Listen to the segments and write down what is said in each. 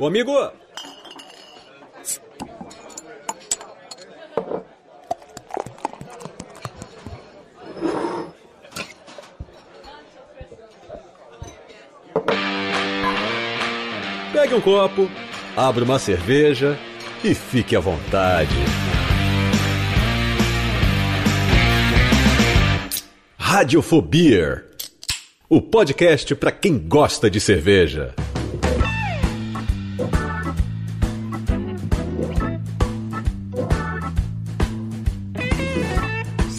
Ô amigo! Pegue um copo, abra uma cerveja e fique à vontade. Radiofobia, o podcast para quem gosta de cerveja.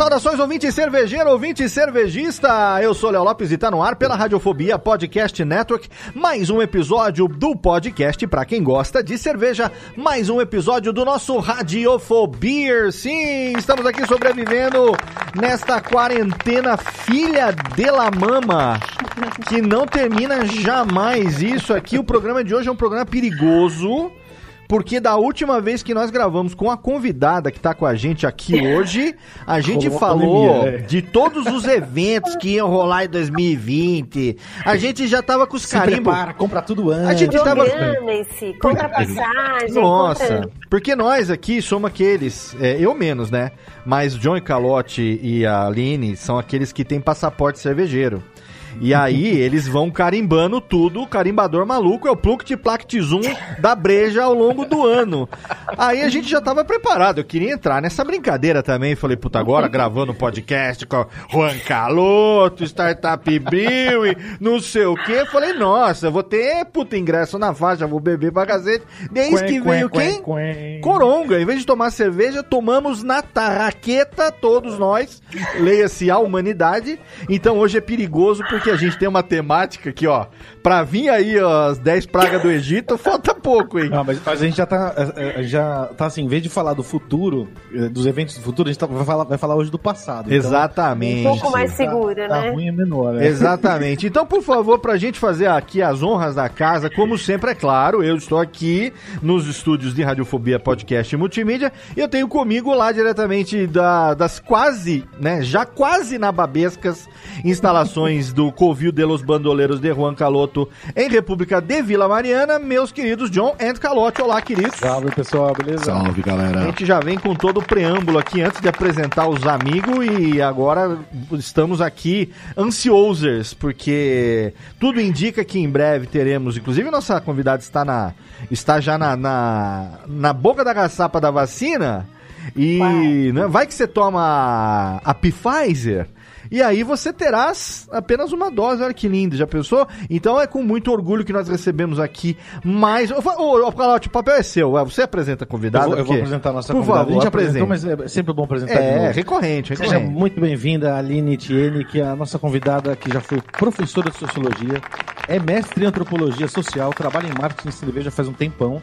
Saudações, ouvinte cervejeiro, ouvinte cervejista. Eu sou Léo Lopes e tá no ar pela Radiofobia Podcast Network. Mais um episódio do podcast para quem gosta de cerveja. Mais um episódio do nosso Radiofobia. Sim, estamos aqui sobrevivendo nesta quarentena filha de la mama que não termina jamais. Isso aqui, o programa de hoje é um programa perigoso. Porque da última vez que nós gravamos com a convidada que tá com a gente aqui hoje, a gente Rolou falou pandemia, é. de todos os eventos que iam rolar em 2020. A gente já tava com os Se carimbos. prepara, compra tudo antes. A gente tava. Compra passagem. Nossa, compra- porque nós aqui somos aqueles, é, eu menos, né? Mas o John e Calote e a Aline são aqueles que têm passaporte cervejeiro. E aí eles vão carimbando tudo, o carimbador maluco é o Pluct Plact Zoom da breja ao longo do ano. Aí a gente já tava preparado, eu queria entrar nessa brincadeira também, falei, puta, agora gravando podcast com Juan Caloto, Startup Brew e não sei o que, falei, nossa, vou ter, puta, ingresso na faixa, vou beber pra cacete. Desde que veio quem? Coronga, em vez de tomar cerveja, tomamos na tarraqueta, todos nós, leia-se a humanidade. Então hoje é perigoso porque a gente tem uma temática aqui, ó. Pra vir aí ó, as 10 pragas do Egito, falta pouco, hein? Não, mas, mas a gente já tá, já tá assim, em vez de falar do futuro, é, dos eventos do futuro, a gente tá- vai, falar, vai falar hoje do passado. Então, Exatamente. Um pouco mais segura, tá né? ruim é menor, né? Exatamente. Então, por favor, pra gente fazer aqui as honras da casa, como sempre, é claro, eu estou aqui nos estúdios de Radiofobia Podcast e Multimídia. E eu tenho comigo lá diretamente da- das quase, né, já quase nababescas instalações do Covil de los Bandoleiros de Juan Caloto em República de Vila Mariana, meus queridos John and Calote. Olá, queridos. Salve, pessoal, beleza? Salve, A galera. gente já vem com todo o preâmbulo aqui antes de apresentar os amigos e agora estamos aqui ansiosos, porque tudo indica que em breve teremos, inclusive nossa convidada está na está já na, na, na boca da caçapa da vacina e né, vai que você toma a, a Pfizer e aí você terás apenas uma dose, olha que lindo, já pensou? Então é com muito orgulho que nós recebemos aqui mais... Ô, ô, ô, Calote, o papel é seu, você apresenta a Eu convidada? vou, eu vou apresentar a nossa Por convidada. favor, a gente apresenta. mas é sempre bom apresentar de É, novo. recorrente, Seja recorrente. muito bem-vinda, Aline Tiene, que é a nossa convidada, que já foi professora de Sociologia, é mestre em Antropologia Social, trabalha em marketing de cerveja faz um tempão,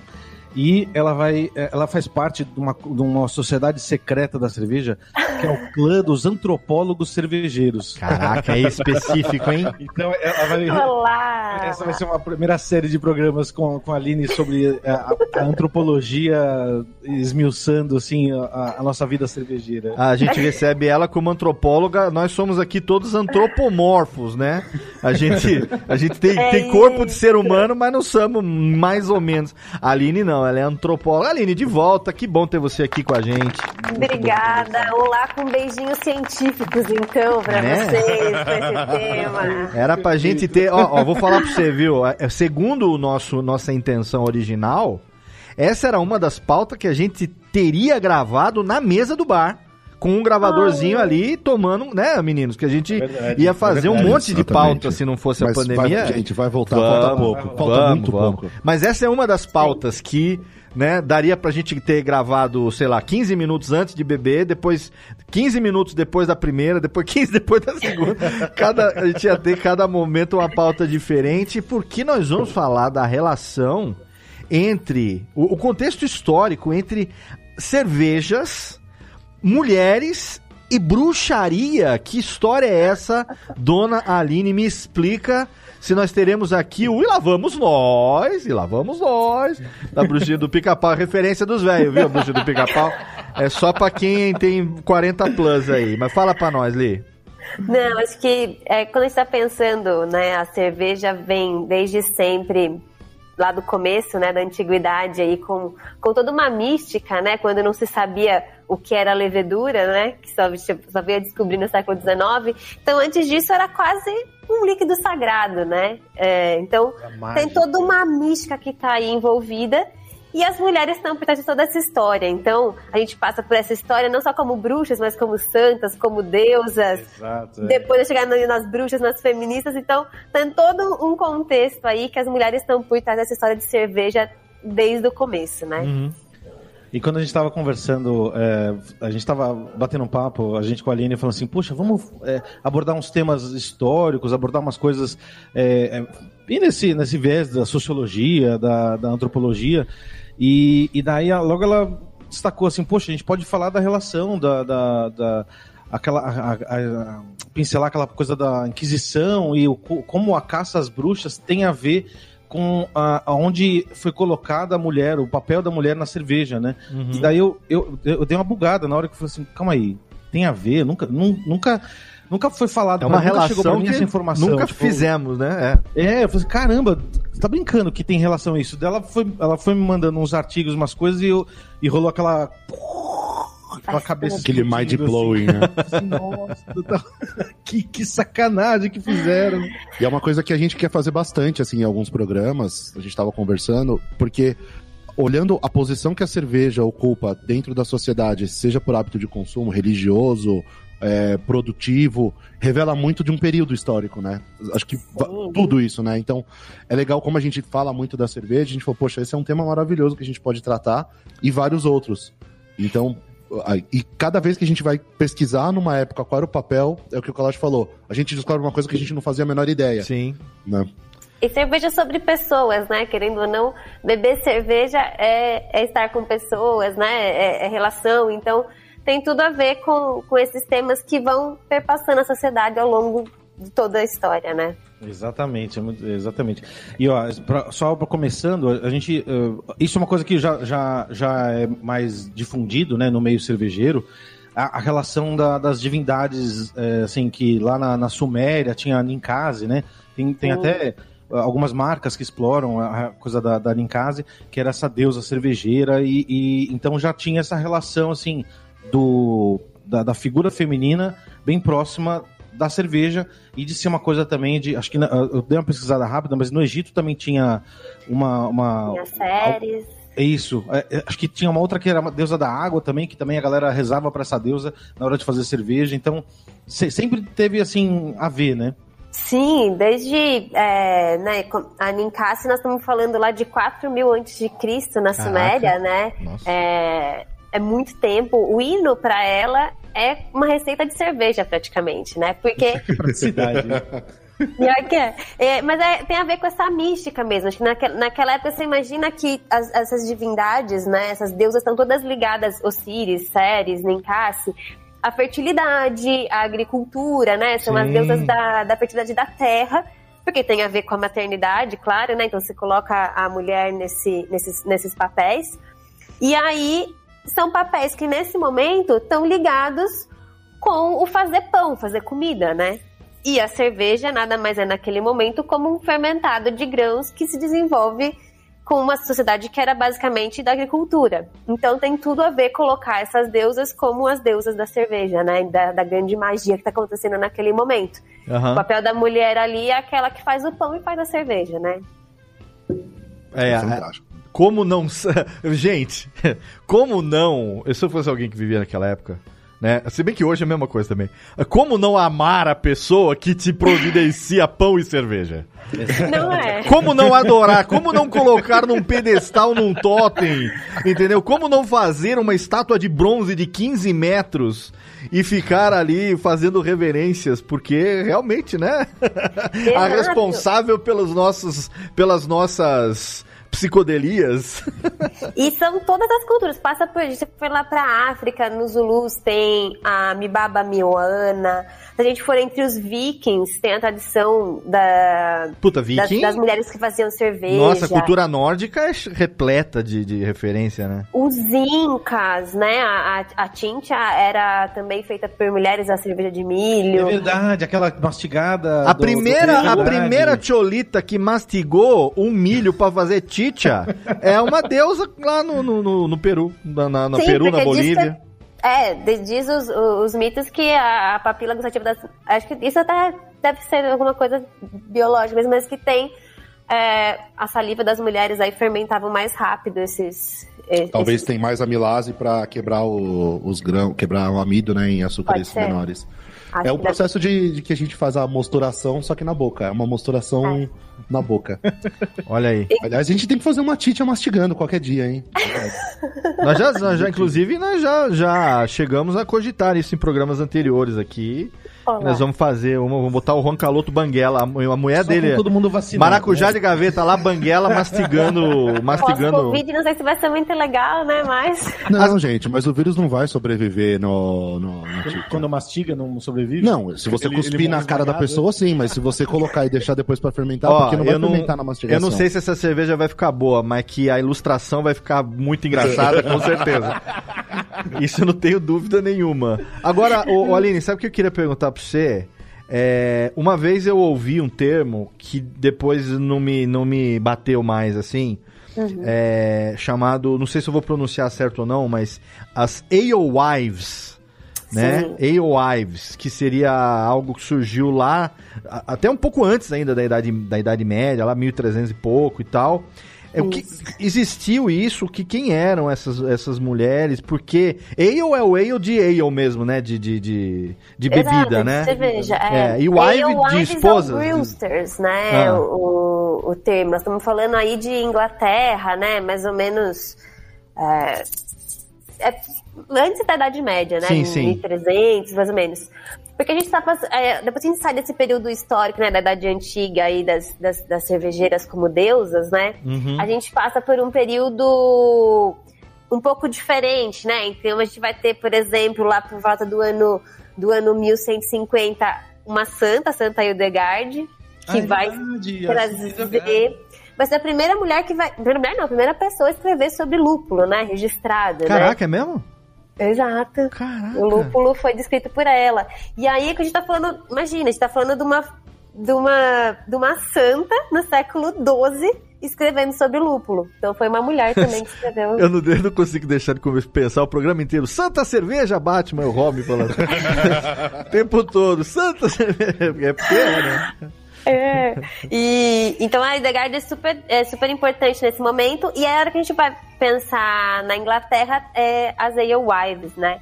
e ela vai, eh, ela faz parte de uma, de uma sociedade secreta da cerveja, que é o clã dos antropólogos cervejeiros. Caraca, é específico, hein? Então, ela vai... Olá! Essa vai ser uma primeira série de programas com, com a Aline sobre eh, a, a antropologia esmiuçando assim a, a nossa vida cervejeira. A gente recebe ela como antropóloga, nós somos aqui todos antropomorfos, né? A gente, a gente tem, É tem corpo de ser humano, mas não somos mais ou menos. A Aline não, ela é antropóloga. Aline, de volta, que bom ter você aqui com a gente. Obrigada. Olá com beijinhos científicos, então, pra Né? vocês, com esse tema. Era pra gente ter. Ó, ó, vou falar pra você, viu? É, Segundo o nosso, nossa intenção original, essa era uma das pautas que a gente teria gravado na mesa do bar. Com um gravadorzinho ali tomando, né, meninos? Que a gente Verdade, ia fazer um verdade, monte de exatamente. pauta se não fosse a Mas pandemia. vai- gente, vai voltar, falta pouco. Falta vamos, muito vamos. pouco. Mas essa é uma das pautas que, né, daria pra gente ter gravado, sei lá, 15 minutos antes de beber, depois 15 minutos depois da primeira, depois 15 depois da segunda. Cada, a gente ia ter cada momento uma pauta diferente, porque nós vamos falar da relação entre o, o contexto histórico entre cervejas, mulheres e bruxaria. Que história é essa? Dona Aline me explica se nós teremos aqui o E lá vamos nós, e lá vamos nós, da bruxinha do pica-pau, referência dos velhos, viu? Bruxinha do pica-pau é só pra quem tem 40 plus aí. Mas fala pra nós, Li. Não, acho que é, quando a gente está pensando, né, a cerveja vem desde sempre lá do começo, né, da antiguidade aí com, com toda uma mística, né, quando não se sabia o que era levedura, né, que só, só veio descobrir no século XIX. Então, antes disso era quase um líquido sagrado, né? É, então, tem toda uma mística que está aí envolvida. E as mulheres estão por trás de toda essa história. Então, a gente passa por essa história não só como bruxas, mas como santas, como deusas. Exato. é. Depois de chegar nas bruxas, nas feministas. Então, tem todo um contexto aí que as mulheres estão por trás dessa história de cerveja desde o começo, né? Uhum. E quando a gente estava conversando, é, a gente estava batendo um papo, a gente com a Aline falando assim, puxa, vamos é, abordar uns temas históricos, abordar umas coisas é, é, bem nesse, nesse viés da sociologia, da, da antropologia. E, e daí logo ela destacou assim, poxa, a gente pode falar da relação da, da, da- aquela a- a- a- pincelar aquela coisa da Inquisição e o, co- como a caça às bruxas tem a ver com a, aonde foi colocada a mulher, o papel da mulher na cerveja, né? Uhum. E daí eu, eu, eu dei uma bugada na hora que eu falei assim, calma aí, tem a ver? Nunca, nu- nunca, nunca foi falado. É uma nunca chegou pra relação mim que essa informação. nunca tipo, fizemos, né? É. É, eu falei assim, caramba, você tá brincando que tem relação a isso. Ela foi, ela foi me mandando uns artigos, umas coisas e, eu, e rolou aquela. Aquela cabeça Aquele mind blowing, né? Assim, Nossa, tá- que, que sacanagem que fizeram. E é uma coisa que a gente quer fazer bastante, assim, em alguns programas, a gente estava conversando, porque olhando a posição que a cerveja ocupa dentro da sociedade, seja por hábito de consumo religioso, é, produtivo, revela muito de um período histórico, né? Acho que va- tudo isso, né? Então, é legal como a gente fala muito da cerveja, a gente falou, poxa, esse é um tema maravilhoso que a gente pode tratar, e vários outros. Então, e cada vez que a gente vai pesquisar numa época qual era o papel, é o que o Kalash falou. A gente descobre uma coisa que a gente não fazia a menor ideia. Sim. Né? E cerveja sobre pessoas, né? Querendo ou não, beber cerveja é, é estar com pessoas, né? É, é relação. Então, tem tudo a ver com, com esses temas que vão perpassando a sociedade ao longo de toda a história, né? Exatamente, é exatamente. E ó, pra- só para começando, a gente. eh, isso é uma coisa que já, já, já é mais difundido né, no meio cervejeiro. A, a relação da- das divindades, eh, assim, que lá na, na Suméria tinha a Ninkasi, né? Tem, tem até ah, algumas marcas que exploram a a coisa da, da Ninkasi, que era essa deusa cervejeira, e, e então já tinha essa relação, assim, do, da, da figura feminina bem próxima da cerveja e de ser uma coisa também de. Acho que eu dei uma pesquisada rápida, mas no Egito também tinha uma. uma Tinha séries. é isso. É, é, acho que tinha uma outra que era uma deusa da água também, que também a galera rezava para essa deusa na hora de fazer cerveja. Então, se- sempre teve assim a ver, né? Sim, desde é, né, a Ninkasi, nós estamos falando lá de 4 mil antes de Cristo na Caraca. Suméria, né? Nossa. É, é muito tempo. O hino para ela é uma receita de cerveja praticamente, né? Porque. Pior que é. É, mas é- tem a ver com essa mística mesmo. Acho que naque- naquela época você imagina que as- essas divindades, né, essas deusas estão todas ligadas, Osíris, Ceres, Ninkasi, à fertilidade, à agricultura, né? São as Sim. deusas da, da fertilidade da terra, porque tem a ver com a maternidade, claro, né? Então você coloca a mulher nesse, nesses, nesses papéis. E aí são papéis que nesse momento estão ligados com o fazer pão, fazer comida, né? E a cerveja nada mais é naquele momento como um fermentado de grãos que se desenvolve com uma sociedade que era basicamente da agricultura. Então tem tudo a ver colocar essas deusas como as deusas da cerveja, né? Da, da grande magia que está acontecendo naquele momento. O Aham. papel da mulher ali é aquela que faz o pão e faz a cerveja, né? É, é, Fantástico. Como não. Gente, como não. Se eu fosse alguém que vivia naquela época, Né? Se bem que hoje é a mesma coisa também. Como não amar a pessoa que te providencia pão e cerveja? Não é. Como não adorar? Como não colocar num pedestal, num totem? Entendeu? Como não fazer uma estátua de bronze de 15 metros e ficar ali fazendo reverências? Porque realmente, né? A Exato. responsável pelos nossos, pelas nossas psicodelias. E são todas as culturas. Passa por. Se for lá pra África, nos Zulus tem a Mibaba Mioana. Se a gente for entre os vikings, tem a tradição da, Puta, das, viking. das mulheres que faziam cerveja. Nossa, a cultura nórdica é repleta de, de referência, né? Os incas, né? A, a, a tincha era também feita por mulheres a cerveja de É milho. verdade, aquela mastigada. A do- primeira, do- a primeira cholita que mastigou um milho pra fazer chicha é uma deusa lá no, no, no- no Peru. Na, na- no Sim, Peru, na Bolívia. É, diz os, os mitos que a, a papila gustativa das. Acho que isso até deve ser alguma coisa biológica mesmo, mas que tem. é, a saliva das mulheres aí fermentavam mais rápido esses. esses- Talvez tenha mais amilase pra quebrar o- os grãos, quebrar o amido, né, em açúcares menores. acho É um que deve- processo de, de que a gente faz a mosturação, só que na boca. É uma mosturação na boca. Olha aí. Aliás, a gente tem que fazer uma titia mastigando qualquer dia, hein? Nós já, já inclusive, nós já, já chegamos a cogitar isso em programas anteriores aqui. Olá. Nós vamos fazer, uma, vamos botar o Juan Caloto Banguela, a, a mulher Só dele. todo mundo vacinado. Maracujá né? de gaveta lá, Banguela, mastigando. mastigando. Pós-Covid, não sei se vai ser muito legal, né? Mas. Não, gente, mas o vírus não vai sobreviver no, no, na Quando-. Quando mastiga, não sobrevive? Não, se você Ele- cuspir ele na cara da pessoa, sim, mas se você colocar e deixar depois pra fermentar, Ó, porque não vai não- fermentar na mastigação. Eu não sei se essa cerveja vai ficar boa, mas que a ilustração vai ficar muito engraçada, com certeza. Isso eu não tenho dúvida nenhuma. Agora, ô, ô, Aline, sabe o que eu queria perguntar pra você? É, uma vez eu ouvi um termo que depois não me, não me bateu mais, assim, é, chamado, não sei se eu vou pronunciar certo ou não, mas as Alewives, né? Alewives, que seria algo que surgiu lá, até um pouco antes ainda da Idade, da idade Média, lá 1300 e pouco e tal. É, o que, existiu isso? Que quem eram essas, essas mulheres? Porque ale é o ale de ale mesmo, né? De, de, de, de bebida, Exato, de né? cerveja. É. É, e wife Ale de esposas. Brewsters, né? Ah. O, o termo. Nós estamos falando aí de Inglaterra, né? Mais ou menos. É, é antes da Idade Média, né? Sim, sim. 1300, mais ou menos. Porque a gente tá passando. é, depois que a gente sai desse período histórico, né? Da Idade Antiga aí, das, das, das cervejeiras como deusas, né? Uhum. A gente passa por um período um pouco diferente, né? Então a gente vai ter, por exemplo, lá por volta do ano do ano 1150, uma santa, Santa Hildegard, que Ah, é vai verdade, trazer. Vai ser a primeira mulher que vai. Primeira mulher, não, a primeira pessoa a escrever sobre lúpulo, né? Registrada. Caraca, é mesmo? Exato. Caraca. O lúpulo foi descrito por ela. E aí que a gente tá falando. Imagina, a gente tá falando de uma, de uma, de uma santa no século XII escrevendo sobre lúpulo. Então foi uma mulher também que escreveu. Eu não, eu não consigo deixar de pensar o programa inteiro. Santa cerveja, Batman, o Robin falando. o tempo todo. Santa cerveja. É porque é, né? É. E, então a Hildegard é super, é super importante nesse momento. E a hora que a gente vai pensar na Inglaterra é as Alewives, né?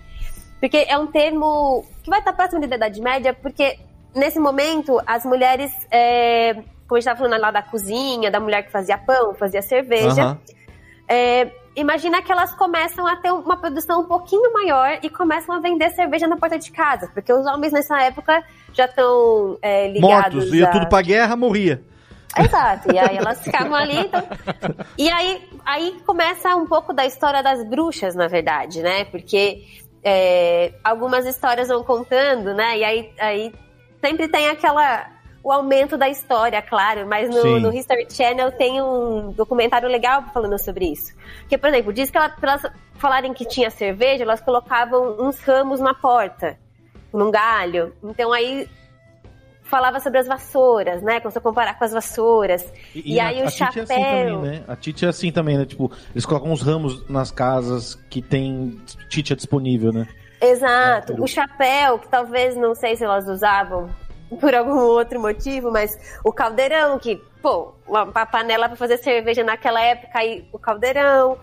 Porque é um termo que vai estar próximo da Idade Média, porque nesse momento as mulheres, é, como a gente estava falando lá da cozinha, da mulher que fazia pão, fazia cerveja, é, imagina que elas começam a ter uma produção um pouquinho maior e começam a vender cerveja na porta de casa, porque os homens nessa época já estão é, ligados Mortos. Ia a... tudo pra guerra, morria. Exato, e aí elas ficavam ali. Então... E aí, aí começa um pouco da história das bruxas, na verdade, né? Porque é, algumas histórias vão contando, né? E aí, aí sempre tem aquela. O aumento da história, claro, mas no, no History Channel tem um documentário legal falando sobre isso. Porque, por exemplo, diz que ela, elas falarem que tinha cerveja, elas colocavam uns ramos na porta, num galho. Então aí falava sobre as vassouras, né? Começou a comparar com as vassouras. E, aí a, o a Tite é assim chapéu. também, né? A Tite é assim também, né? Tipo, eles colocam uns ramos nas casas que tem Tite disponível, né? Exato. O chapéu, que talvez, não sei se elas usavam por algum outro motivo, mas o caldeirão, que, pô, uma uma panela para fazer cerveja naquela época, aí o caldeirão.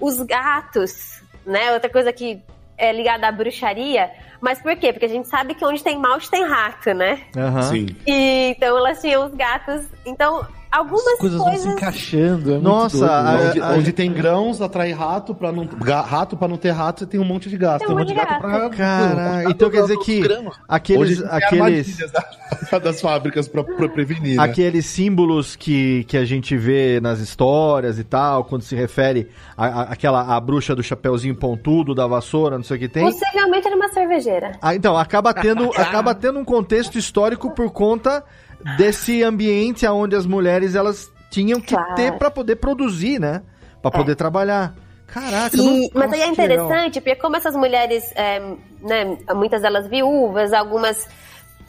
Os gatos, né? Outra coisa que é ligada à bruxaria, mas por quê? Porque a gente sabe que onde tem malte tem rato, né? Aham. Sim. E, então elas tinham os gatos. Então, algumas As coisas, coisas. vão se encaixando. É muito Nossa, doido, a- né? Onde, a- onde tem grãos, atrai rato pra não. Rato pra não ter rato, você tem um monte de gato. Tem um monte de gato. pra- Caralho, então quer dizer que aqueles, Hoje aqueles, da- das fábricas pra, pra prevenir. né? aqueles símbolos que, que a gente vê nas histórias e tal, quando se refere àquela a bruxa do chapeuzinho pontudo, da vassoura, não sei o que tem. Possivelmente era uma cervejeira. Ah, então, acaba tendo, acaba tendo um contexto histórico por conta desse ambiente onde as mulheres elas tinham que Claro. ter pra poder produzir, né? Pra poder trabalhar. Caraca, E- não, mas aí é legal. interessante, porque como essas mulheres, é, né, muitas delas viúvas, algumas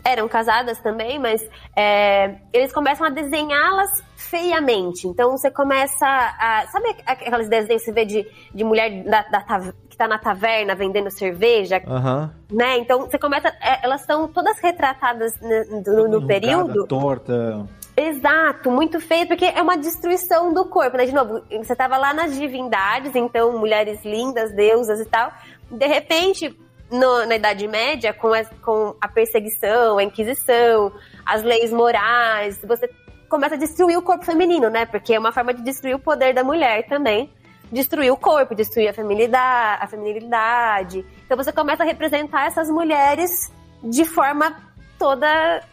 eram casadas também, mas é, eles começam a desenhá-las feiamente. Então você começa a. Sabe aquelas desenhos que você vê de, de mulher da, da que tá na taverna vendendo cerveja? Aham. Né? Então você começa. é, elas estão todas retratadas no, no período. Torta. Exato, muito feio, porque é uma destruição do corpo, né? De novo, você tava lá nas divindades, então, mulheres lindas, deusas e tal. De repente, no- na Idade Média, com a, com a perseguição, a Inquisição, as leis morais, você começa a destruir o corpo feminino, né? Porque é uma forma de destruir o poder da mulher também. Destruir o corpo, destruir a feminilidade, a feminilidade. Então você começa a representar essas mulheres de forma toda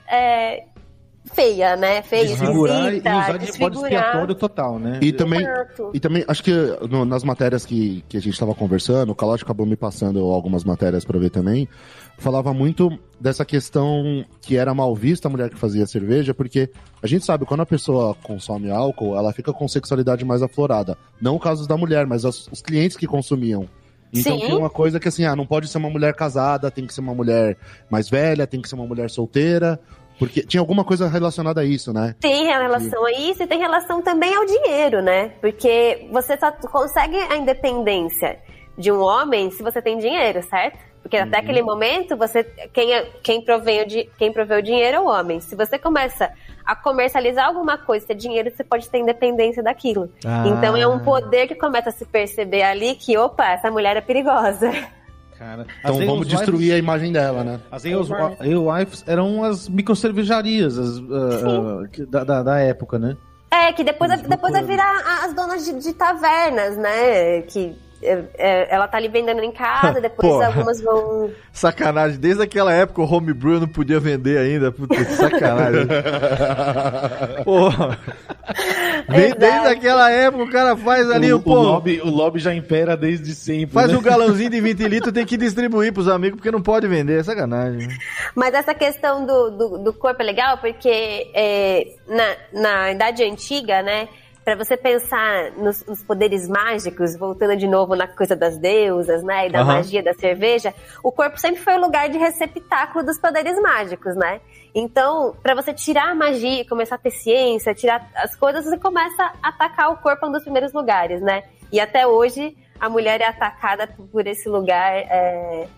é, feia, né? Feia, Desfigurar e esquisita, usar de bode expiatório total, né? E também, Exato. e também, acho que no- nas matérias que, que a gente estava conversando, o Calote acabou me passando algumas matérias para ver também, falava muito dessa questão que era mal vista a mulher que fazia cerveja, porque a gente sabe, quando a pessoa consome álcool, ela fica com sexualidade mais aflorada. Não o caso da mulher, mas os, os clientes que consumiam. Então Sim. tem uma coisa que assim, ah, não pode ser uma mulher casada, tem que ser uma mulher mais velha, tem que ser uma mulher solteira, porque tinha alguma coisa relacionada a isso, né? Tem relação a isso e tem relação também ao dinheiro, né? Porque você só consegue a independência de um homem se você tem dinheiro, certo? Porque até Uhum. aquele momento, você quem, é- quem, provém di- quem provê o dinheiro é o homem. Se você começa a comercializar alguma coisa, ter dinheiro, você pode ter independência daquilo. Ah. Então é um poder que começa a se perceber ali que, opa, essa mulher é perigosa. Cara, Então as vamos destruir a imagem dela, né? As Alewives eram as microcervejarias as, ah, que- da, da, da época, né? É, que depois, depois vai virar as donas de, de tavernas, né? Que é, é, ela tá ali vendendo em casa, depois Porra. algumas vão. Sacanagem, desde aquela época o homebrew não podia vender ainda. Puta, que sacanagem. Porra. Vem- Exato. Desde aquela época o cara faz ali o, o, o, pô, lobby, o lobby já impera desde sempre. Faz né? o galãozinho de 20 litros, tem que distribuir pros amigos, porque não pode vender, é sacanagem. Mas essa questão do, do, do corpo é legal porque é, na, na Idade Antiga, né? Pra você pensar nos, nos poderes mágicos, voltando de novo na coisa das deusas, né? E da Aham. magia da cerveja, o corpo sempre foi o lugar de receptáculo dos poderes mágicos, né? Então, pra você tirar a magia, começar a ter ciência, tirar as coisas, você começa a atacar o corpo em um dos primeiros lugares, né? E até hoje, a mulher é atacada por esse lugar, é,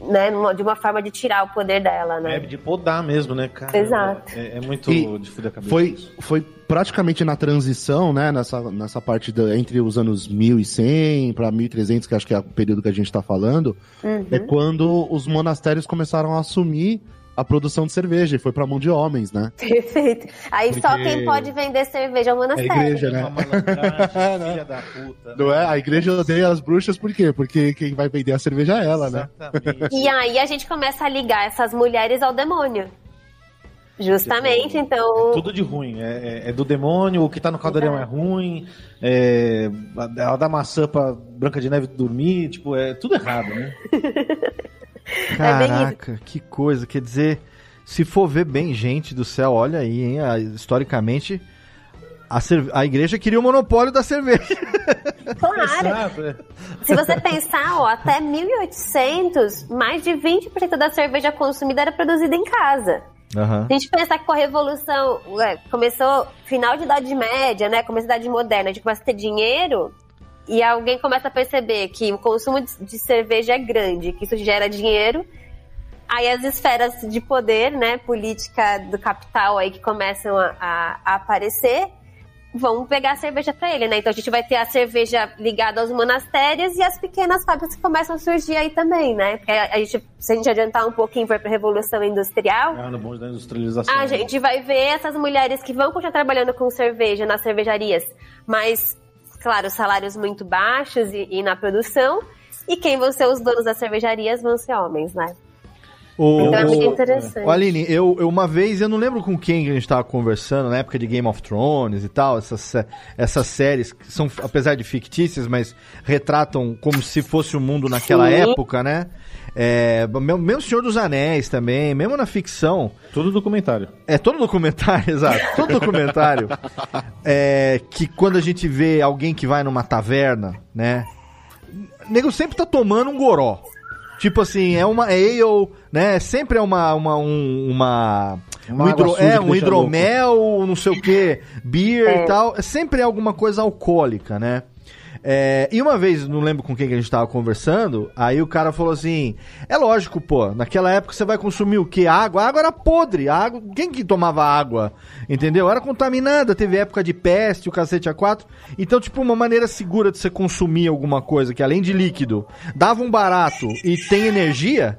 né? De uma forma de tirar o poder dela, né? É, de podar mesmo, né, cara? Exato. É, é muito E de fuder a cabeça. Foi, isso. foi praticamente na transição, né, nessa, nessa parte da, entre os anos 1100 para 1300, que acho que é o período que a gente está falando, Uhum. é quando os monastérios começaram a assumir a produção de cerveja e foi para mão de homens, né? Perfeito. Aí só Porque- quem pode vender cerveja é o A monastério. igreja, né? Uma malandragem, filha da puta. Não é? A igreja odeia as bruxas por quê? Porque quem vai vender a cerveja é ela, né? Exatamente. E aí a gente começa a ligar essas mulheres ao demônio. Justamente, então. Tudo de ruim. É, é- é do demônio, o que tá no caldeirão é ruim, é, ela dá maçã pra Branca de Neve dormir, tipo, é tudo errado, né? Caraca, que coisa. Quer dizer, se for ver bem, gente do céu, olha aí, hein? a- historicamente, a, cerve- a igreja queria o monopólio da cerveja. Claro. É. Se você pensar, ó, até 1800, mais de 20% da cerveja consumida era produzida em casa. Aham. Se a gente pensar que com a Revolução ué, começou final de Idade Média, né? Começo da Idade Moderna, a gente começa a ter dinheiro e alguém começa a perceber que o consumo de, cerveja é grande, que isso gera dinheiro. Aí as esferas de poder, né, política do capital aí que começam a, a- a aparecer, vão pegar a cerveja para ele, né? Então a gente vai ter a cerveja ligada aos monastérios e as pequenas fábricas que começam a surgir aí também, né? Porque a gente, se a gente adiantar um pouquinho para a revolução industrial, Ah, no bonde da industrialização. a gente vai ver essas mulheres que vão continuar trabalhando com cerveja nas cervejarias, mas, claro, salários muito baixos e, e na produção. E quem vão ser os donos das cervejarias vão ser homens, né? O, Então é interessante. o Aline, eu, eu uma vez, eu não lembro com quem a gente tava conversando, na época de Game of Thrones e tal, essas, essas séries que são, apesar de fictícias, mas retratam como se fosse o mundo naquela Sim. época, né? É, mesmo, Senhor dos Anéis também, mesmo na ficção, Tudo documentário. é todo documentário, exato. Todo documentário. É, que quando a gente vê alguém que vai numa taverna, né? O nego sempre tá tomando um goró. Tipo assim, é uma ale, né? Sempre é uma. uma, um, uma Uma um hidro, é, um hidromel, não sei o que, beer e tal. É sempre alguma coisa alcoólica, né? É, e uma vez, não lembro com quem que a gente tava conversando, aí o cara falou assim: é lógico, pô, naquela época você vai consumir o quê? Água? A água era podre. Água, quem que tomava água? Entendeu? Era contaminada, teve época de peste, o cacete a quatro. Então, tipo, uma maneira segura de você consumir alguma coisa que além de líquido dava um barato e tem energia.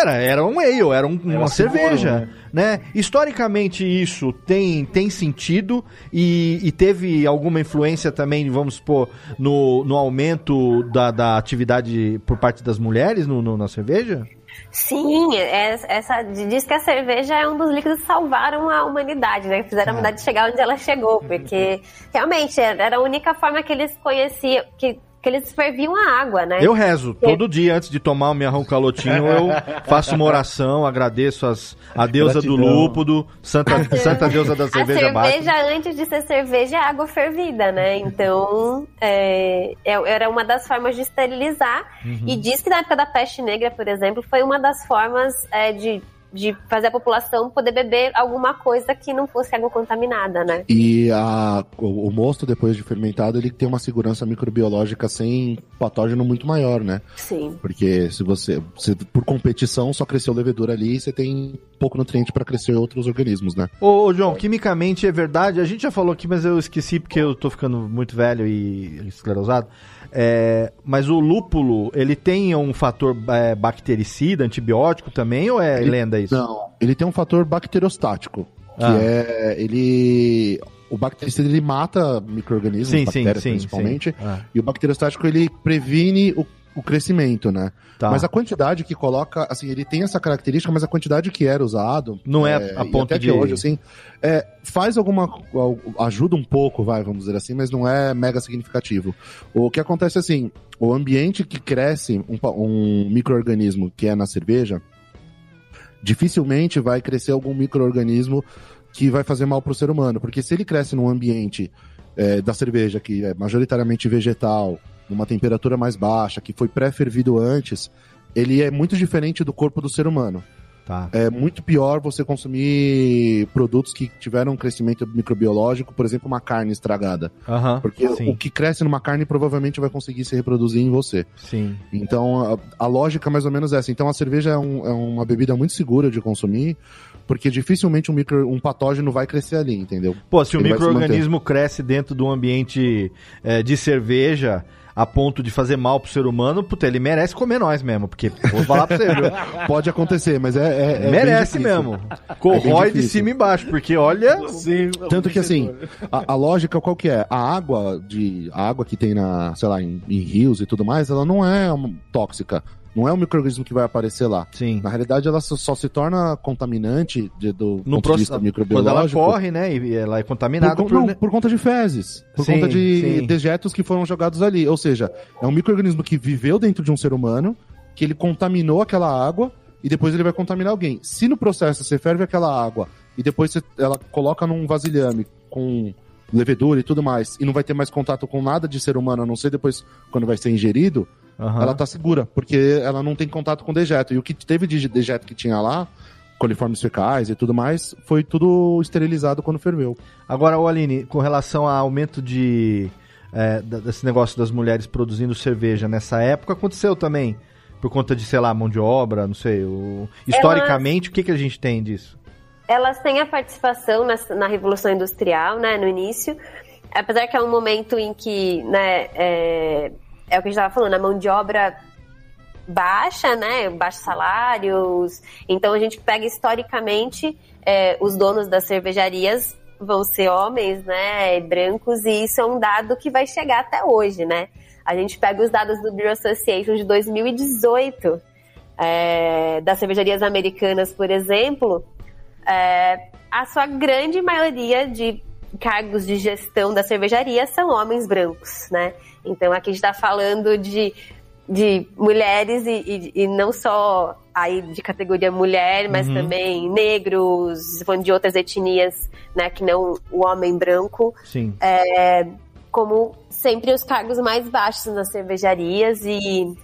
Era, era um ale, era um- uma seguro, cerveja, né? Historicamente isso tem, tem sentido e, e teve alguma influência também, vamos supor, no, no aumento da, da atividade por parte das mulheres no, no- na cerveja? Sim, é- essa diz que a cerveja é um dos líquidos que salvaram a humanidade, né? Fizeram a humanidade chegar onde ela chegou, porque realmente era a única forma que eles conheciam, que, que eles ferviam a água, né? Eu rezo. Todo dia antes de tomar o minha calotinho, eu faço uma oração, agradeço as, a deusa do Gratidão. lúpulo, Santa, Santa deusa da A cerveja baixa. cerveja, antes de ser cerveja, é água fervida, né? Então, é, é- era uma das formas de esterilizar. Uhum. E diz que na época da peste negra, por exemplo, foi uma das formas é, de, de fazer a população poder beber alguma coisa que não fosse água contaminada, né? E a, o, o mosto, depois de fermentado, ele tem uma segurança microbiológica sem patógeno muito maior, né? Sim. Porque se você, se por competição, só cresceu levedura ali, você tem pouco nutriente para crescer outros organismos, né? Ô, ô, João, quimicamente é verdade. A gente já falou aqui, mas eu esqueci porque eu tô ficando muito velho e esclerosado. É, mas o lúpulo, ele tem um fator é, bactericida, antibiótico também, ou é Ele- lenda isso? Não, ele tem um fator bacteriostático, que Ah. é ele o bactericida ele mata micro-organismos, bactérias sim. principalmente, sim. Ah, e o bacteriostático ele previne o, o crescimento, né? tá. Mas a quantidade que coloca, assim, ele tem essa característica, mas a quantidade que era usado Não é a e ponto até de- que hoje, assim, é, faz alguma ajuda um pouco, vai, vamos dizer assim, mas não é mega significativo. O que acontece assim, o ambiente que cresce um, um microorganismo que é na cerveja, dificilmente vai crescer algum microorganismo que vai fazer mal para o ser humano, porque se ele cresce num ambiente é, da cerveja que é majoritariamente vegetal, numa temperatura mais baixa, que foi pré-fervido antes, ele é muito diferente do corpo do ser humano. Tá. É muito pior você consumir produtos que tiveram um crescimento microbiológico, por exemplo, uma carne estragada. Porque sim, o que cresce numa carne provavelmente vai conseguir se reproduzir em você. sim. Então, a, a lógica é mais ou menos essa. Então, a cerveja é, um- é uma bebida muito segura de consumir, porque dificilmente um, micro, um patógeno vai crescer ali, entendeu? Pô, se o Ele microorganismo cresce dentro de um ambiente é, de cerveja a ponto de fazer mal pro ser humano, puta, ele merece comer nós mesmo, porque vou falar pra você, viu? Pode acontecer, mas é. é- é merece mesmo. Corrói de cima e embaixo, porque olha. Tanto que assim, a, a lógica qual que é? A água de a água que tem na, sei lá, em, em rios e tudo mais, ela não é tóxica. Não é um microorganismo que vai aparecer lá. Sim. Na realidade, ela só, só se torna contaminante de- do No ponto de vista quando ela microbiológico. corre, né? E ela é Por, contaminada con- por. não, por conta de fezes. Por Sim, conta de sim. dejetos que foram jogados ali. Ou seja, é um microorganismo que viveu dentro de um ser humano, que ele contaminou aquela água e depois ele vai contaminar alguém. Se no processo você ferve aquela água e depois você, ela coloca num vasilhame com levedura e tudo mais, e não vai ter mais contato com nada de ser humano, a não ser depois quando vai ser ingerido, Aham. ela tá segura, porque ela não tem contato com dejeto. E o que teve de dejeto que tinha lá, coliformes fecais e tudo mais, foi tudo esterilizado quando ferveu. Agora, Aline, com relação ao aumento de. é, desse negócio das mulheres produzindo cerveja nessa época, aconteceu também. Por conta de, sei lá, mão de obra, não sei. o- Historicamente, o que, que a gente tem disso? Elas têm a participação na, na Revolução Industrial, né, no início. apesar que é um momento em que, né, é, é o que a gente estava falando, a mão de obra baixa, né, baixos salários. Então a gente pega historicamente é, os donos das cervejarias vão ser homens, né, brancos, e isso é um dado que vai chegar até hoje, né? A gente pega os dados do Beer Association de 2018, é, das cervejarias americanas, por exemplo, é, a sua grande maioria de cargos de gestão da cervejaria são homens brancos, né? Então aqui a gente está falando de, de mulheres e, e, e, não só aí de categoria mulher, mas uhum. também negros, de outras etnias, né, que não o homem branco. Sim. É, como sempre os cargos mais baixos nas cervejarias e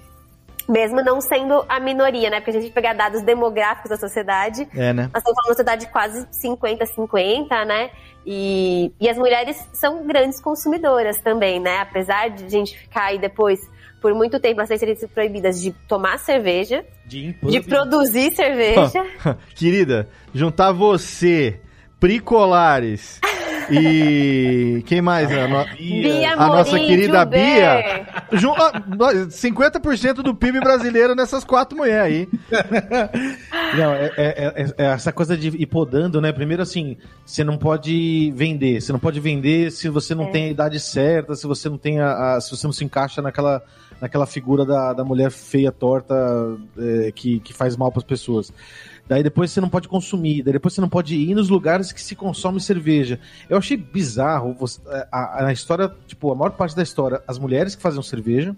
mesmo não sendo a minoria, né? Porque a gente pegar dados demográficos da sociedade, é, né? nós estamos falando de uma sociedade quase 50-50, né? E, e as mulheres são grandes consumidoras também, né? Apesar de a gente ficar aí depois por muito tempo elas serem proibidas de tomar cerveja, de, de produzir cerveja. Querida, juntar você, Pricolares e quem mais? A, no... Bia a nossa querida Bia. 50% ah, do PIB brasileiro nessas quatro mulheres aí. Não, é, é, é, é, essa coisa de ir podando, né? Primeiro, assim, você não pode vender. Você não pode vender se você não é. tem a idade certa, se você não tem a, a, se você não se encaixa naquela, naquela figura da, da mulher feia, torta, é, que, que faz mal para as pessoas. Daí depois você não pode consumir, daí depois você não pode ir nos lugares que se consome cerveja. Eu achei bizarro você, é, a, a, história, tipo, a maior parte da história, as mulheres que faziam cerveja.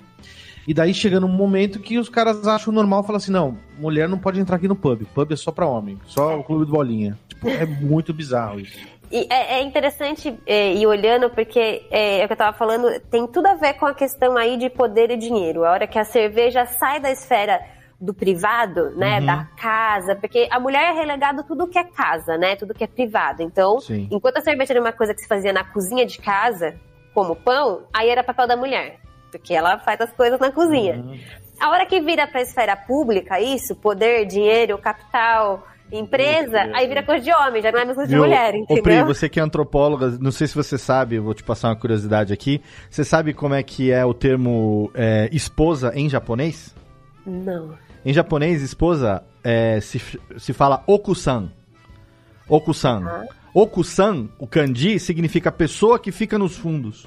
E daí chega num momento que os caras acham normal falar assim: não, mulher não pode entrar aqui no pub. Pub é só pra homem, só o clube de bolinha. Tipo, é muito bizarro isso. E é, é interessante é, ir olhando, porque é, é, o que eu tava falando, tem tudo a ver com a questão aí de poder e dinheiro. A hora que a cerveja sai da esfera do privado, né, uhum. da casa, porque a mulher é relegada tudo que é casa, né, tudo que é privado. Então, Sim. enquanto a cerveja era uma coisa que se fazia na cozinha de casa, como pão, aí era papel da mulher, porque ela faz as coisas na cozinha. Uhum. A hora que vira para a esfera pública, isso, poder, dinheiro, capital, empresa, aí vira coisa de homem, já não é mais coisa de mulher, entendeu? Ô, Pri, você que é antropóloga, não sei se você sabe, vou te passar uma curiosidade aqui. Você sabe como é que é o termo é, esposa em japonês? Não. Em japonês, esposa é, se, se fala okusan. Okusan. Uhum. Okusan, o kanji, significa pessoa que fica nos fundos.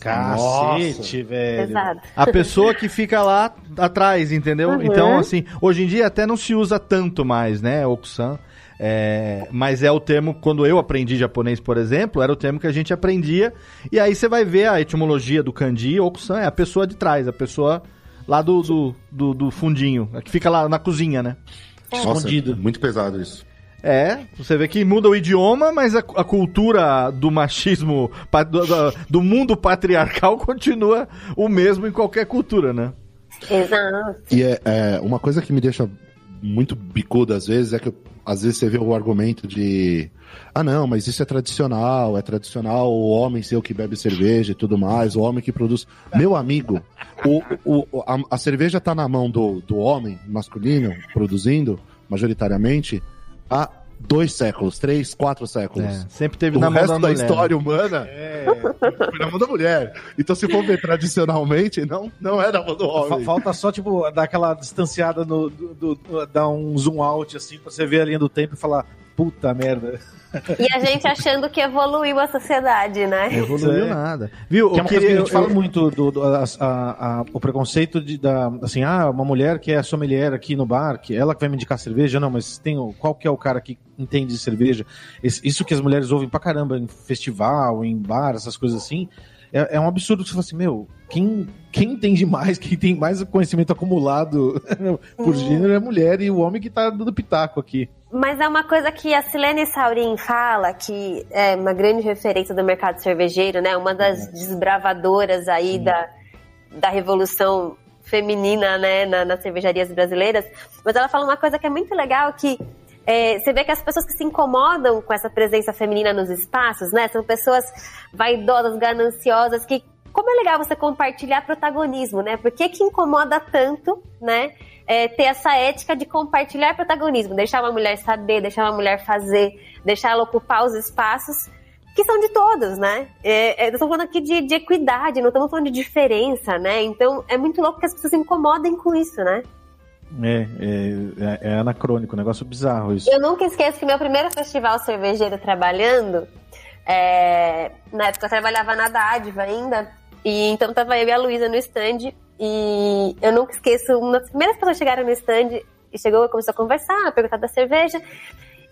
Cacete, velho. Exato. A pessoa que fica lá atrás, entendeu? Uhum. Então, assim, hoje em dia até não se usa tanto mais, né, Okusan. É, mas é o termo, quando eu aprendi japonês, por exemplo, era o termo que a gente aprendia. E aí você vai ver a etimologia do kanji, Okusan é a pessoa de trás, a pessoa lá do, do, do, do fundinho, que fica lá na cozinha, né? Nossa, Escondido. muito pesado isso. É, você vê que muda o idioma, mas a, a cultura do machismo, do, do, mundo patriarcal continua o mesmo em qualquer cultura, né? Exato. E é, é, uma coisa que me deixa muito bicudo às vezes é que às vezes você vê o argumento de ah, não, mas isso é tradicional, é tradicional o homem ser o que bebe cerveja e tudo mais, o homem que produz. Meu amigo, o, o, a, a cerveja está na mão do, do homem masculino, produzindo, majoritariamente, dois séculos, três, quatro séculos. É, sempre teve o na mão resto da, da mulher. história humana é, foi na mão da mulher. Então, se for ver tradicionalmente, não, não é na mão do homem. Falta só, tipo, dar aquela distanciada, no, do, do, dar um zoom out, assim, pra você ver a linha do tempo e falar, puta merda. E a gente achando que evoluiu a sociedade, né? Evoluiu é. nada. Viu? Que é uma coisa que a gente eu, fala muito do, do a, a, a, o preconceito de da, assim, ah, uma mulher que é sommelier aqui no bar, que ela que vai me indicar cerveja, não, mas tem qual que é o cara que entende de cerveja? isso que as mulheres ouvem pra caramba em festival, em bar, essas coisas assim. É, é um absurdo você fala assim, meu, quem, quem entende mais, quem tem mais conhecimento acumulado por gênero é a mulher e o homem que tá dando pitaco aqui. Mas é uma coisa que a Silene Saurin fala, que é uma grande referência do mercado cervejeiro, né? Uma das desbravadoras aí da, da revolução feminina, né, na, nas cervejarias brasileiras. Mas ela fala uma coisa que é muito legal, que é, você vê que as pessoas que se incomodam com essa presença feminina nos espaços, né, são pessoas vaidosas, gananciosas, que como é legal você compartilhar protagonismo, né? Por que, que incomoda tanto, né? É, ter essa ética de compartilhar protagonismo, deixar uma mulher saber, deixar uma mulher fazer, deixar ela ocupar os espaços. que são de todos, né? É, é, falando aqui de, de, equidade, não estamos falando de diferença, né? Então é muito louco que as pessoas se incomodem com isso, né? É, é, é, anacrônico, um negócio bizarro isso. Eu nunca esqueço que meu primeiro festival cervejeiro trabalhando, é, na época eu trabalhava na Dádiva ainda, e então tava eu e a Luísa no stand, e eu nunca esqueço, uma das primeiras pessoas chegaram no stand e chegou e começou a conversar, perguntar da cerveja.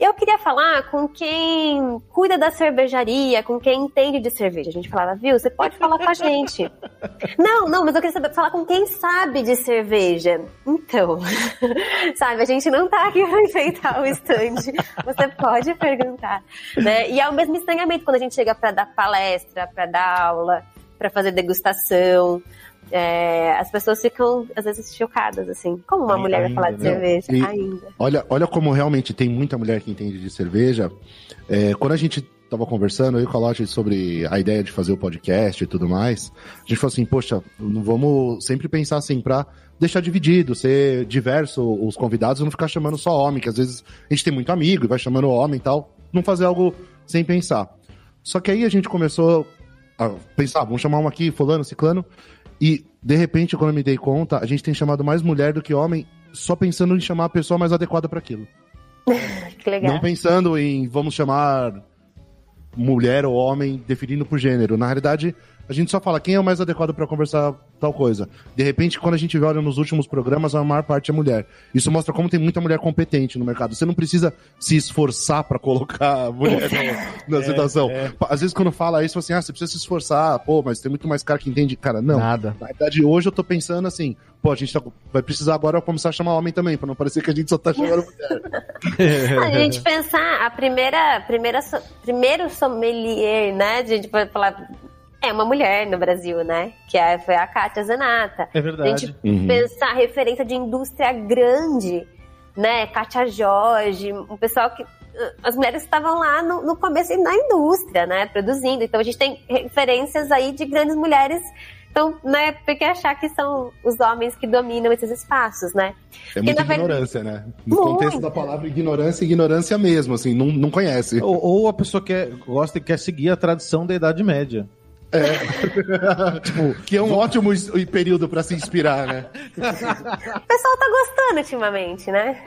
Eu queria falar com quem cuida da cervejaria, com quem entende de cerveja. A gente falava, viu, você pode falar com a gente. não, não, mas eu queria saber, falar com quem sabe de cerveja. Então, sabe, a gente não tá aqui para enfeitar o stand. Você pode perguntar. Né? E é o mesmo estranhamento quando a gente chega para dar palestra, para dar aula, para fazer degustação. É, as pessoas ficam, às vezes, chocadas, assim. Como uma ainda, mulher vai falar de né? cerveja? E ainda. Olha, olha como realmente tem muita mulher que entende de cerveja. É, quando a gente tava conversando, eu e o Calote, sobre a ideia de fazer o podcast e tudo mais, a gente falou assim, poxa, não vamos sempre pensar assim, pra deixar dividido, ser diverso os convidados, não ficar chamando só homem, que às vezes a gente tem muito amigo e vai chamando homem e tal, não fazer algo sem pensar. Só que aí a gente começou a pensar, vamos chamar um aqui, fulano, ciclano, e, de repente, quando eu me dei conta, a gente tem chamado mais mulher do que homem, só pensando em chamar a pessoa mais adequada para aquilo. que legal. Não pensando em vamos chamar mulher ou homem definindo por gênero. Na realidade, a gente só fala quem é o mais adequado para conversar tal coisa. De repente, quando a gente olha nos últimos programas, a maior parte é mulher. Isso mostra como tem muita mulher competente no mercado. Você não precisa se esforçar para colocar a mulher na, na é, situação. É. Às vezes, quando fala isso, assim, ah, você precisa se esforçar, pô, mas tem muito mais cara que entende. Cara, não. Nada. Na verdade, hoje eu tô pensando assim, pô, a gente tá, vai precisar agora começar a chamar homem também, para não parecer que a gente só tá chamando mulher. a gente pensar, a primeira, primeira, primeiro sommelier, né? A gente pode falar é uma mulher no Brasil, né? Que é, foi a Kátia Zanata. É verdade. A gente uhum. pensar referência de indústria grande, né? Kátia Jorge, um pessoal que. As mulheres estavam lá no, no começo na indústria, né? Produzindo. Então a gente tem referências aí de grandes mulheres então, né, porque achar que são os homens que dominam esses espaços, né? É muita ignorância, verdade... né? No Muito. contexto da palavra ignorância, ignorância mesmo, assim, não, não conhece. Ou, ou a pessoa que gosta e quer seguir a tradição da Idade Média. É. tipo, que é um ótimo período para se inspirar, né? o pessoal tá gostando ultimamente, né?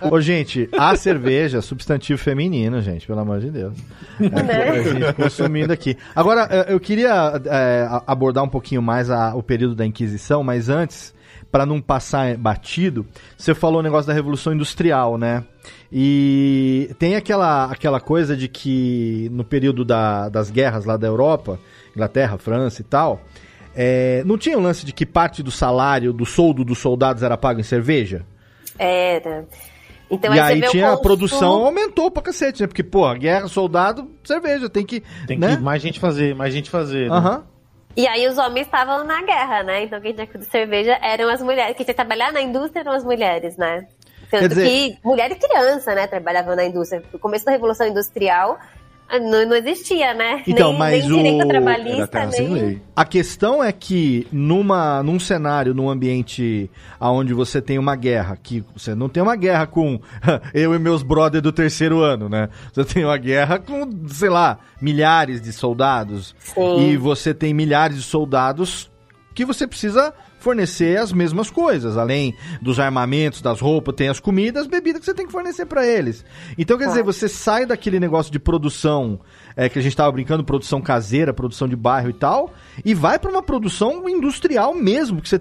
Ô, gente, a cerveja, substantivo feminino, gente, pelo amor de Deus. É, né? a gente consumindo aqui. Agora, é, eu queria é, abordar um pouquinho mais a, o período da Inquisição, mas antes, para não passar batido, você falou o negócio da Revolução Industrial, né? E tem aquela, aquela coisa de que no período da, das guerras lá da Europa, Inglaterra, França e tal, é, não tinha o um lance de que parte do salário, do soldo dos soldados era pago em cerveja? Era. Então, e aí, aí tinha a produção aumentou pra cacete, né? Porque, pô, guerra, soldado, cerveja, tem que. Tem né? que mais gente fazer, mais gente fazer. Né? Aham. Né? E aí os homens estavam na guerra, né? Então quem tinha que cerveja eram as mulheres. Quem tinha que trabalhar na indústria eram as mulheres, né? Tanto dizer... que mulher e criança, né, trabalhavam na indústria. No começo da Revolução Industrial, não, não existia, né? Então, nem, mas nem direito o... trabalhista, nem... Lei. A questão é que numa, num cenário, num ambiente onde você tem uma guerra, que você não tem uma guerra com eu e meus brothers do terceiro ano, né? Você tem uma guerra com, sei lá, milhares de soldados. Sim. E você tem milhares de soldados que você precisa fornecer as mesmas coisas. Além dos armamentos, das roupas, tem as comidas, as bebidas que você tem que fornecer para eles. Então, quer dizer, você sai daquele negócio de produção é, que a gente estava brincando, produção caseira, produção de bairro e tal, e vai para uma produção industrial mesmo, que você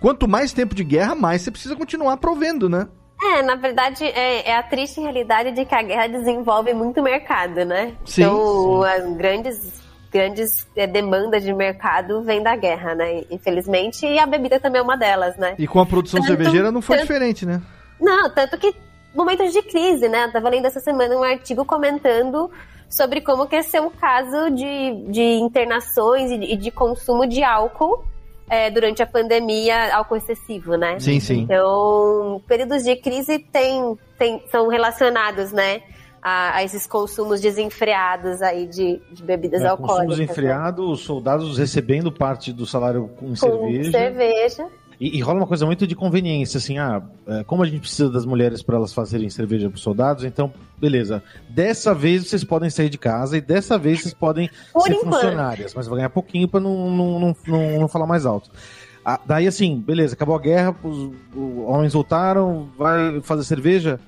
quanto mais tempo de guerra, mais você precisa continuar provendo, né? É, na verdade, é, é, a triste realidade de que a guerra desenvolve muito mercado, né? Sim, então, sim. as grandes grandes é, demandas de mercado vem da guerra, né? Infelizmente, e a bebida também é uma delas, né? E com a produção tanto, cervejeira não foi tanto, diferente, né? Não, tanto que momentos de crise, né? Eu tava lendo essa semana um artigo comentando sobre como que esse é um caso de, de internações e de, de consumo de álcool é, durante a pandemia, álcool excessivo, né? Sim, sim. Então, períodos de crise tem, tem, são relacionados, né? A, a esses consumos desenfreados aí de, de bebidas é, alcoólicas. Consumo desenfreado, né? os soldados recebendo parte do salário com, com cerveja. cerveja. E, e, rola uma coisa muito de conveniência, assim, ah, é, como a gente precisa das mulheres para elas fazerem cerveja para os soldados, então, beleza. Dessa vez vocês podem sair de casa e dessa vez vocês podem Por ser enquanto. funcionárias, mas vai ganhar pouquinho para não, não, não, não, não falar mais alto. Ah, daí, assim, beleza, acabou a guerra, os, os homens voltaram, vai fazer cerveja,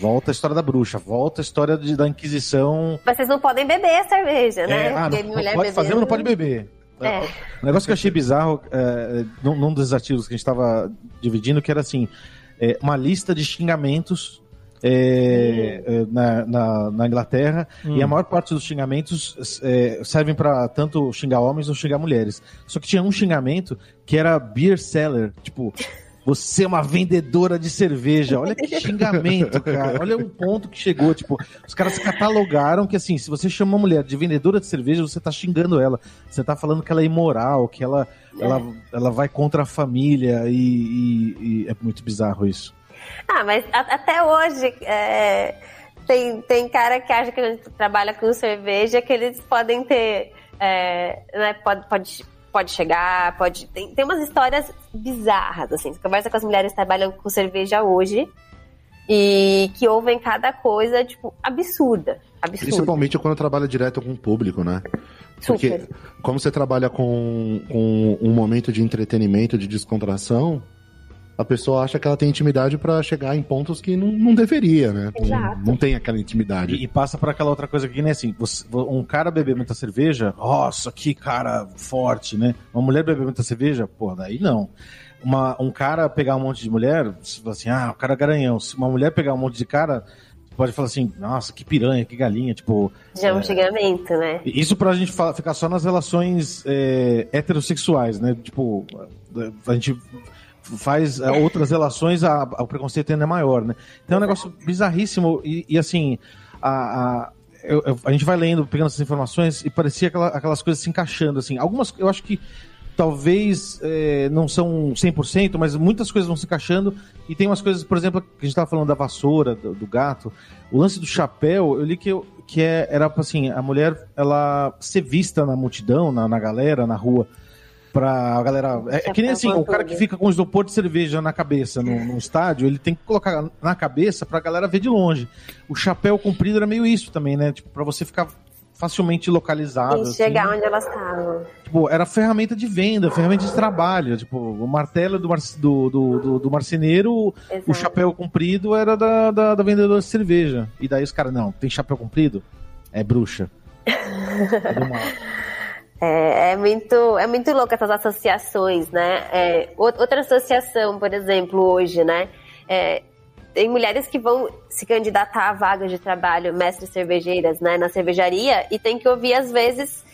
volta a história da bruxa, volta a história de, da Inquisição. Mas vocês não podem beber a cerveja, né? É, ah, Porque não, mulher pode fazer, mas não pode bebendo- beber. É. Um negócio que eu achei bizarro é, num, num dos artigos que a gente estava dividindo, que era assim, é, uma lista de xingamentos é, é, na, na, na Inglaterra, e a maior parte dos xingamentos é, servem para tanto xingar homens ou xingar mulheres. Só que tinha um xingamento que era beer seller, tipo, você é uma vendedora de cerveja. Olha que xingamento, cara. Olha um ponto que chegou. Tipo, os caras catalogaram que assim, se você chama uma mulher de vendedora de cerveja, você tá xingando ela. Você tá falando que ela é imoral, que ela, ela, ela vai contra a família e, e- e é muito bizarro isso. Ah, mas a- até hoje é, tem, tem cara que acha que a gente trabalha com cerveja que eles podem ter. é, né, pode, pode, pode chegar, pode. Tem, tem umas histórias bizarras, assim. Você conversa com as mulheres que trabalham com cerveja hoje e que ouvem cada coisa, tipo, absurda. Absurda. Principalmente quando trabalha direto com o público, né? Porque Super. como você trabalha com, com um momento de entretenimento, de descontração, a pessoa acha que ela tem intimidade pra chegar em pontos que não, não deveria, né? Não, Exato. não tem aquela intimidade. E, e passa para aquela outra coisa que nem assim, você- um cara beber muita cerveja, nossa, que cara forte, né? Uma mulher beber muita cerveja, pô, daí não. Uma, um cara pegar um monte de mulher, você fala assim, ah, o cara é garanhão. Se uma mulher pegar um monte de cara, pode falar assim, nossa, que piranha, que galinha, tipo. Já é um xingamento, né? Isso pra gente fa- ficar só nas relações é, heterossexuais, né? Tipo, a gente faz é, outras relações, a, a- o preconceito ainda é maior, né? Então é um negócio bizarríssimo e, e, assim, a, a, eu- eu- a gente vai lendo, pegando essas informações e parecia aquela- aquelas coisas se encaixando, assim. Algumas, eu acho que talvez é, não são 100%, mas muitas coisas vão se encaixando e tem umas coisas, por exemplo, que a gente estava falando da vassoura, do, do gato, o lance do chapéu, eu li que, eu- que é, era assim, a mulher, ela ser vista na multidão, na, na galera, na rua, pra galera... É, é que nem assim, o cara que fica com isopor de cerveja na cabeça no, no estádio, ele tem que colocar na cabeça pra galera ver de longe. O chapéu comprido era meio isso também, né? Tipo, pra você ficar facilmente localizável. E assim. chegar onde elas estavam. Tipo, era ferramenta de venda, ferramenta de trabalho. Tipo, o martelo do, mar, do, do, do- do marceneiro, o Exato. chapéu comprido era da, da, da vendedora de cerveja. E daí os caras, não, tem chapéu comprido? É bruxa. É do mal. É, é muito, é muito louco essas associações, né? É, ou- outra associação, por exemplo, hoje, né? É, tem mulheres que vão se candidatar a vagas de trabalho, mestres cervejeiras, né, na cervejaria, e tem que ouvir às vezes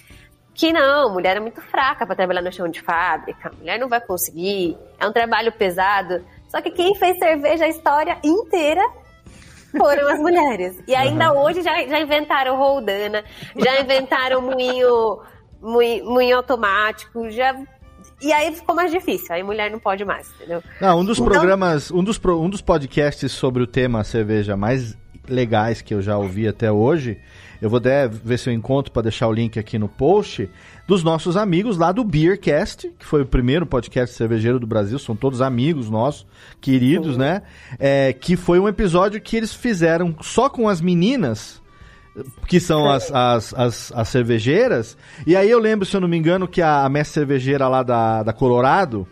que não, mulher é muito fraca para trabalhar no chão de fábrica, mulher não vai conseguir, é um trabalho pesado. Só que quem fez cerveja a história inteira foram as mulheres. E ainda hoje já, já inventaram roldana, já inventaram moinho, moinho, moinho automático, já. E aí ficou mais difícil, aí mulher não pode mais, entendeu? Não, um dos Então- programas, um dos, um dos podcasts sobre o tema cerveja mais legais que eu já ouvi até hoje, eu vou até ver se eu encontro para deixar o link aqui no post, dos nossos amigos lá do Beercast, que foi o primeiro podcast cervejeiro do Brasil, são todos amigos nossos, queridos, né? É, que foi um episódio que eles fizeram só com as meninas, que são as, as, as, as cervejeiras. E aí eu lembro, se eu não me engano, que a, a mestre cervejeira lá da, da Colorado,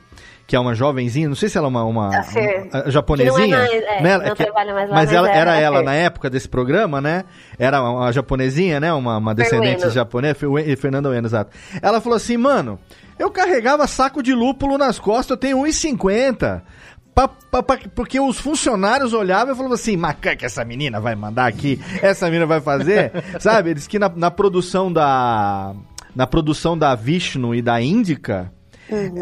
que é uma jovenzinha, não sei se ela é uma, uma, A Fer. uma- a japonesinha, é é, né? Que- mais mas ela era ela na época desse programa, né? Era uma, japonesinha, né? Uma, uma descendente japonesa, Fer- Fernanda Ueno, exato. Ela falou assim, mano, eu carregava saco de lúpulo nas costas, eu tenho 1,50. Pa- pa- pa- porque os funcionários olhavam e falavam assim, mas que que essa menina vai mandar aqui? Essa menina vai fazer? Sabe? Eles que na, na produção da. Na produção da Vishnu e da Indica,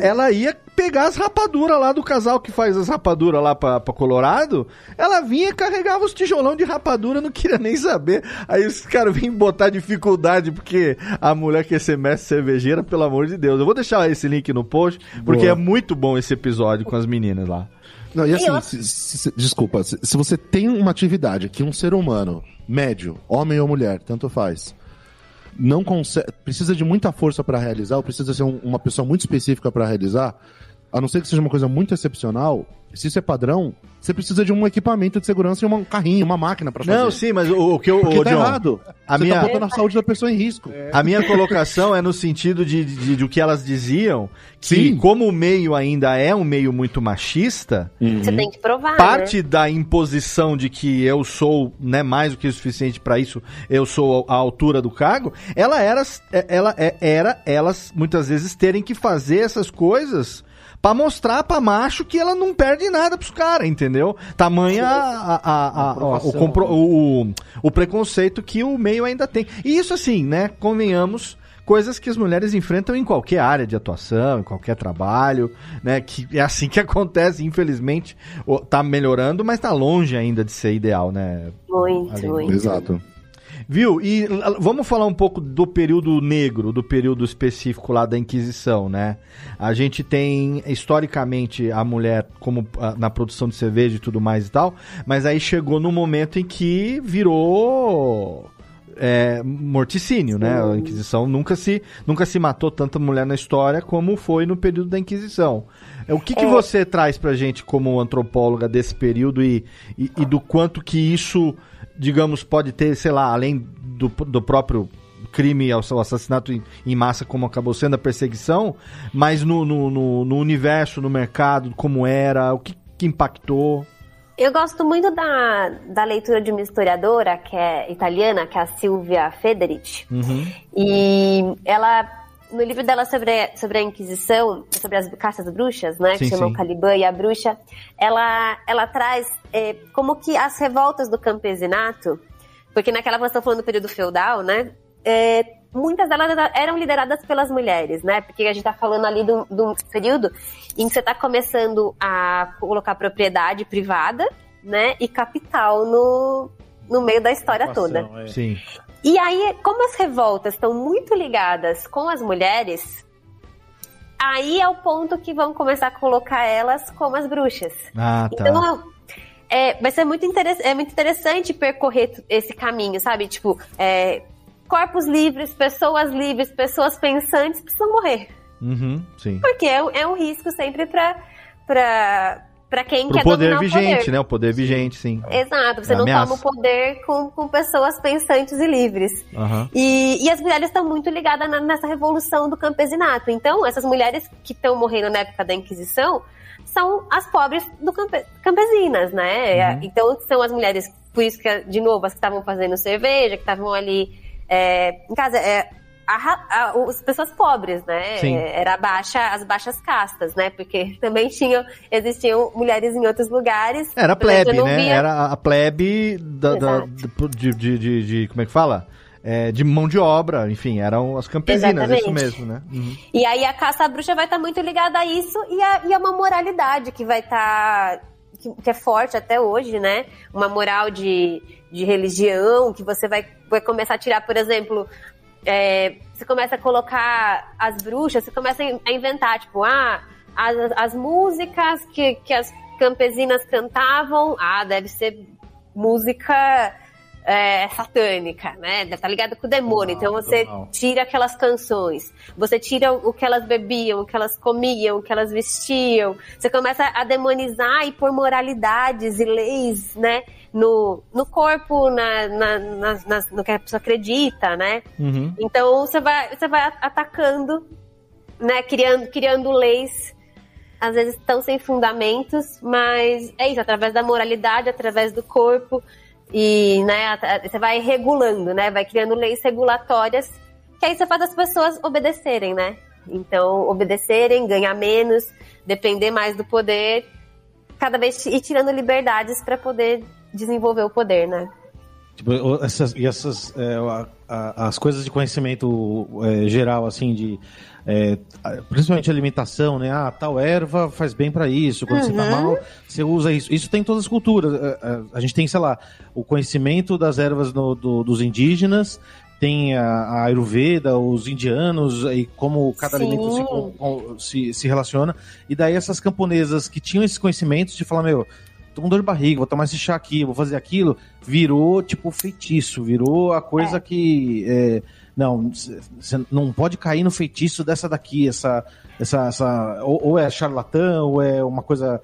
ela ia pegar as rapaduras lá do casal que faz as rapaduras lá pra, pra Colorado. Ela vinha e carregava os tijolão de rapadura, não queria nem saber. Aí os caras vinham botar dificuldade porque a mulher quer ser mestre cervejeira, pelo amor de Deus. Eu vou deixar esse link no post, porque Boa. é muito bom esse episódio com as meninas lá. Não, e assim, eu- se- se- se- desculpa, se, você tem uma atividade que um ser humano, médio, homem ou mulher, tanto faz, não consegue, precisa de muita força pra realizar, ou precisa ser um- uma pessoa muito específica pra realizar, a não ser que seja uma coisa muito excepcional, se isso é padrão, você precisa de um equipamento de segurança e um carrinho, uma máquina pra fazer. Não, sim, mas o, o que eu. Porque ô, tá John, errado. a você minha- tá botando a saúde da pessoa em risco. A minha colocação é no sentido de, de, de o que elas diziam, que Sim. como o meio ainda é um meio muito machista, Você tem que provar. parte da imposição de que eu sou né, mais do que o suficiente para isso, eu sou a altura do cargo, ela era, ela é- era elas muitas vezes terem que fazer essas coisas pra mostrar pra macho que ela não perde nada pros caras, entendeu? Tamanha a, a- a- a- o, compro- o- o preconceito que o meio ainda tem. E isso assim, né, convenhamos, coisas que as mulheres enfrentam em qualquer área de atuação, em qualquer trabalho, né, que é assim que acontece, infelizmente, tá melhorando, mas tá longe ainda de ser ideal, né? Muito, muito. Exato. Viu? E l- vamos falar um pouco do período negro, do período específico lá da Inquisição, né? A gente tem, historicamente, a mulher como ah, na produção de cerveja e tudo mais e tal, mas aí chegou no momento em que virou é, morticínio, né? A Inquisição nunca se, nunca se matou tanta mulher na história como foi no período da Inquisição. É, O que, que você traz pra gente como antropóloga desse período e, e, e do quanto que isso, digamos, pode ter, sei lá, além do, do próprio crime, ao assassinato em, em massa, como acabou sendo a perseguição, mas no, no, no- no universo, no mercado, como era, o que, que impactou. Eu gosto muito da, da leitura de uma historiadora que é italiana, que é a Silvia Federici. E ela, no livro dela sobre, sobre a Inquisição, sobre as caças bruxas, né, que Sim, chamam sim. Caliban e a Bruxa, ela, ela traz é, como que as revoltas do campesinato, porque naquela você tá falando do período feudal, né, é, muitas delas eram lideradas pelas mulheres, né, porque a gente tá falando ali de um período em que você tá começando a colocar propriedade privada, né, e capital no, no meio da história toda. É. Sim. E aí, como as revoltas estão muito ligadas com as mulheres, aí é o ponto que vão começar a colocar elas como as bruxas. Ah, tá. Então, é, vai ser muito, é muito interessante percorrer esse caminho, sabe? Tipo, é, corpos livres, pessoas livres, pessoas pensantes precisam morrer. Uhum, sim. Porque é, um- é um risco sempre pra, pra, pra quem Pro quer poder dominar o vigente, poder. né? O poder vigente, sim. Exato, você É não ameaça. toma o poder com, com pessoas pensantes e livres. Aham. E, e as mulheres estão muito ligadas na- nessa revolução do campesinato. Então, essas mulheres que estão morrendo na época da Inquisição são as pobres do campe- campesinas, né? Uhum. Então, são as mulheres, por isso que, de novo, as que estavam fazendo cerveja, que estavam ali é, em casa. É, a a- as pessoas pobres, né? Sim. Era baixa, as baixas castas, né? Porque também tinham, existiam mulheres em outros lugares. Era a plebe, né? via- Era a plebe da, da- de, de, de, de- Como é que fala? É, de mão de obra, enfim, eram as campesinas, Exatamente. isso mesmo, né? Uhum. E aí a caça à bruxa vai estar muito ligada a isso e a, e a uma moralidade que vai estar. que, que é forte até hoje, né? Uma moral de, de religião, que você vai, vai começar a tirar, por exemplo. É, você começa a colocar as bruxas, você começa a inventar, tipo, ah, as, as músicas que, que as campesinas cantavam, ah, deve ser música é, satânica, né? Deve estar ligado com o demônio. então você tira aquelas canções, você tira o que elas bebiam, o que elas comiam, o que elas vestiam. Você começa a demonizar e pôr moralidades e leis, né? No, no corpo, na, na, nas- nas- no que a pessoa acredita, né? Uhum. Então você vai, você vai atacando, né? Criando, criando leis, às vezes estão sem fundamentos, mas é isso, através da moralidade, através do corpo. E né, você vai regulando, né? Vai criando leis regulatórias, que aí você faz as pessoas obedecerem, né? Então, obedecerem, ganhar menos, depender mais do poder, cada vez ir tirando liberdades para poder desenvolver o poder, né? Tipo, essas, e essas, é, a- a- as coisas de conhecimento é, geral, assim, de é, a- principalmente alimentação, né? Ah, tal erva faz bem pra isso. Quando você tá Uhum. mal, você usa isso. Isso tem em todas as culturas. É, é, A gente tem, sei lá, o conhecimento das ervas no- do- dos indígenas. Tem a, a Ayurveda, os indianos, e como cada Sim. alimento se, com- se, se relaciona. E daí essas camponesas que tinham esses conhecimentos de falar, meu, tô com dor de barriga, vou tomar esse chá aqui, vou fazer aquilo, virou tipo feitiço, virou a coisa que é, não, você não pode cair no feitiço dessa daqui, essa, essa, essa ou, ou é charlatã, ou é uma coisa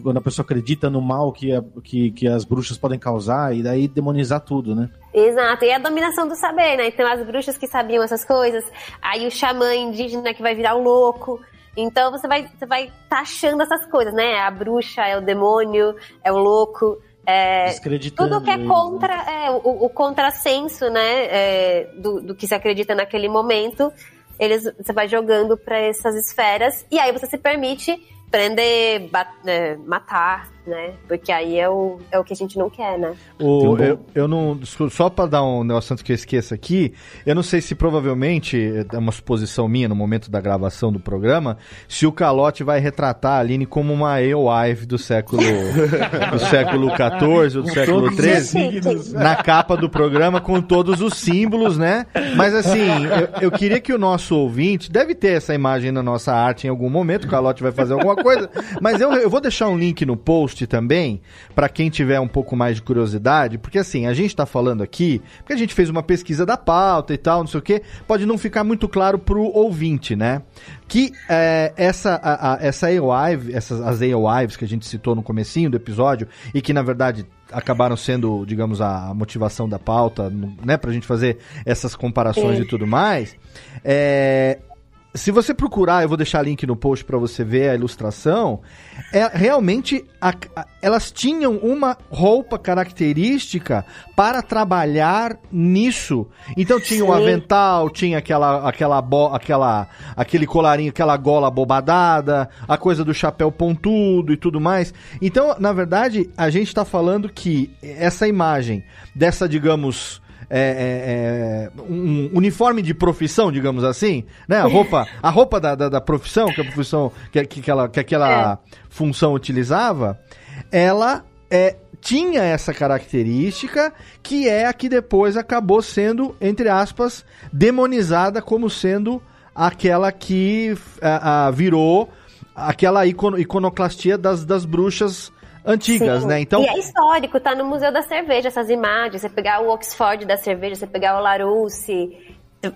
quando a pessoa acredita no mal que, a, que, que as bruxas podem causar e daí demonizar tudo, né? Exato, e é a dominação do saber, né? Então as bruxas que sabiam essas coisas, aí o xamã indígena que vai virar o louco. Então você vai você vai taxando essas coisas, né? A bruxa é o demônio, é o louco. É, tudo que é né? contra é, o, o contrassenso, né, é, do, do que se acredita naquele momento, eles você vai jogando para essas esferas e aí você se permite prender, é, matar, né? Porque aí é o, é o que a gente não quer, né? O, eu, eu não. Só para dar um negócio antes que eu esqueça aqui, eu não sei se provavelmente, é uma suposição minha no momento da gravação do programa, se o Calote vai retratar a Aline como uma Eowyn do século do século XIV ou do século XIII, na capa do programa com todos os símbolos, né? Mas assim, eu, eu queria que o nosso ouvinte, deve ter essa imagem na nossa arte em algum momento, o Calote vai fazer alguma coisa. Mas eu, eu vou deixar um link no post também, para quem tiver um pouco mais de curiosidade, porque assim, a gente tá falando aqui, porque a gente fez uma pesquisa da pauta e tal, não sei o que, pode não ficar muito claro pro ouvinte, né? Que é, essa, a, a, essa AOIve, essas as AOIves que a gente citou no comecinho do episódio, e que na verdade acabaram sendo, digamos, a motivação da pauta, né, pra gente fazer essas comparações Sim. e tudo mais, é, se você procurar, eu vou deixar link no post para você ver a ilustração. É realmente a, a, elas tinham uma roupa característica para trabalhar nisso. Então tinha o um avental, tinha aquela aquela bo, aquela aquele colarinho, aquela gola bobadada, a coisa do chapéu pontudo e tudo mais. Então, na verdade, a gente está falando que essa imagem dessa, digamos, é, é, é, um uniforme de profissão, digamos assim, né? A roupa, a roupa da, da, da profissão, que a profissão, que, que, aquela, que aquela é. função utilizava, ela é, tinha essa característica que é a que depois acabou sendo, entre aspas, demonizada como sendo aquela que a, a virou aquela icono, iconoclastia das, das bruxas antigas, Sim. né? Então... E é histórico, tá no Museu da Cerveja essas imagens. Você pegar o Oxford da cerveja, você pegar o Larousse,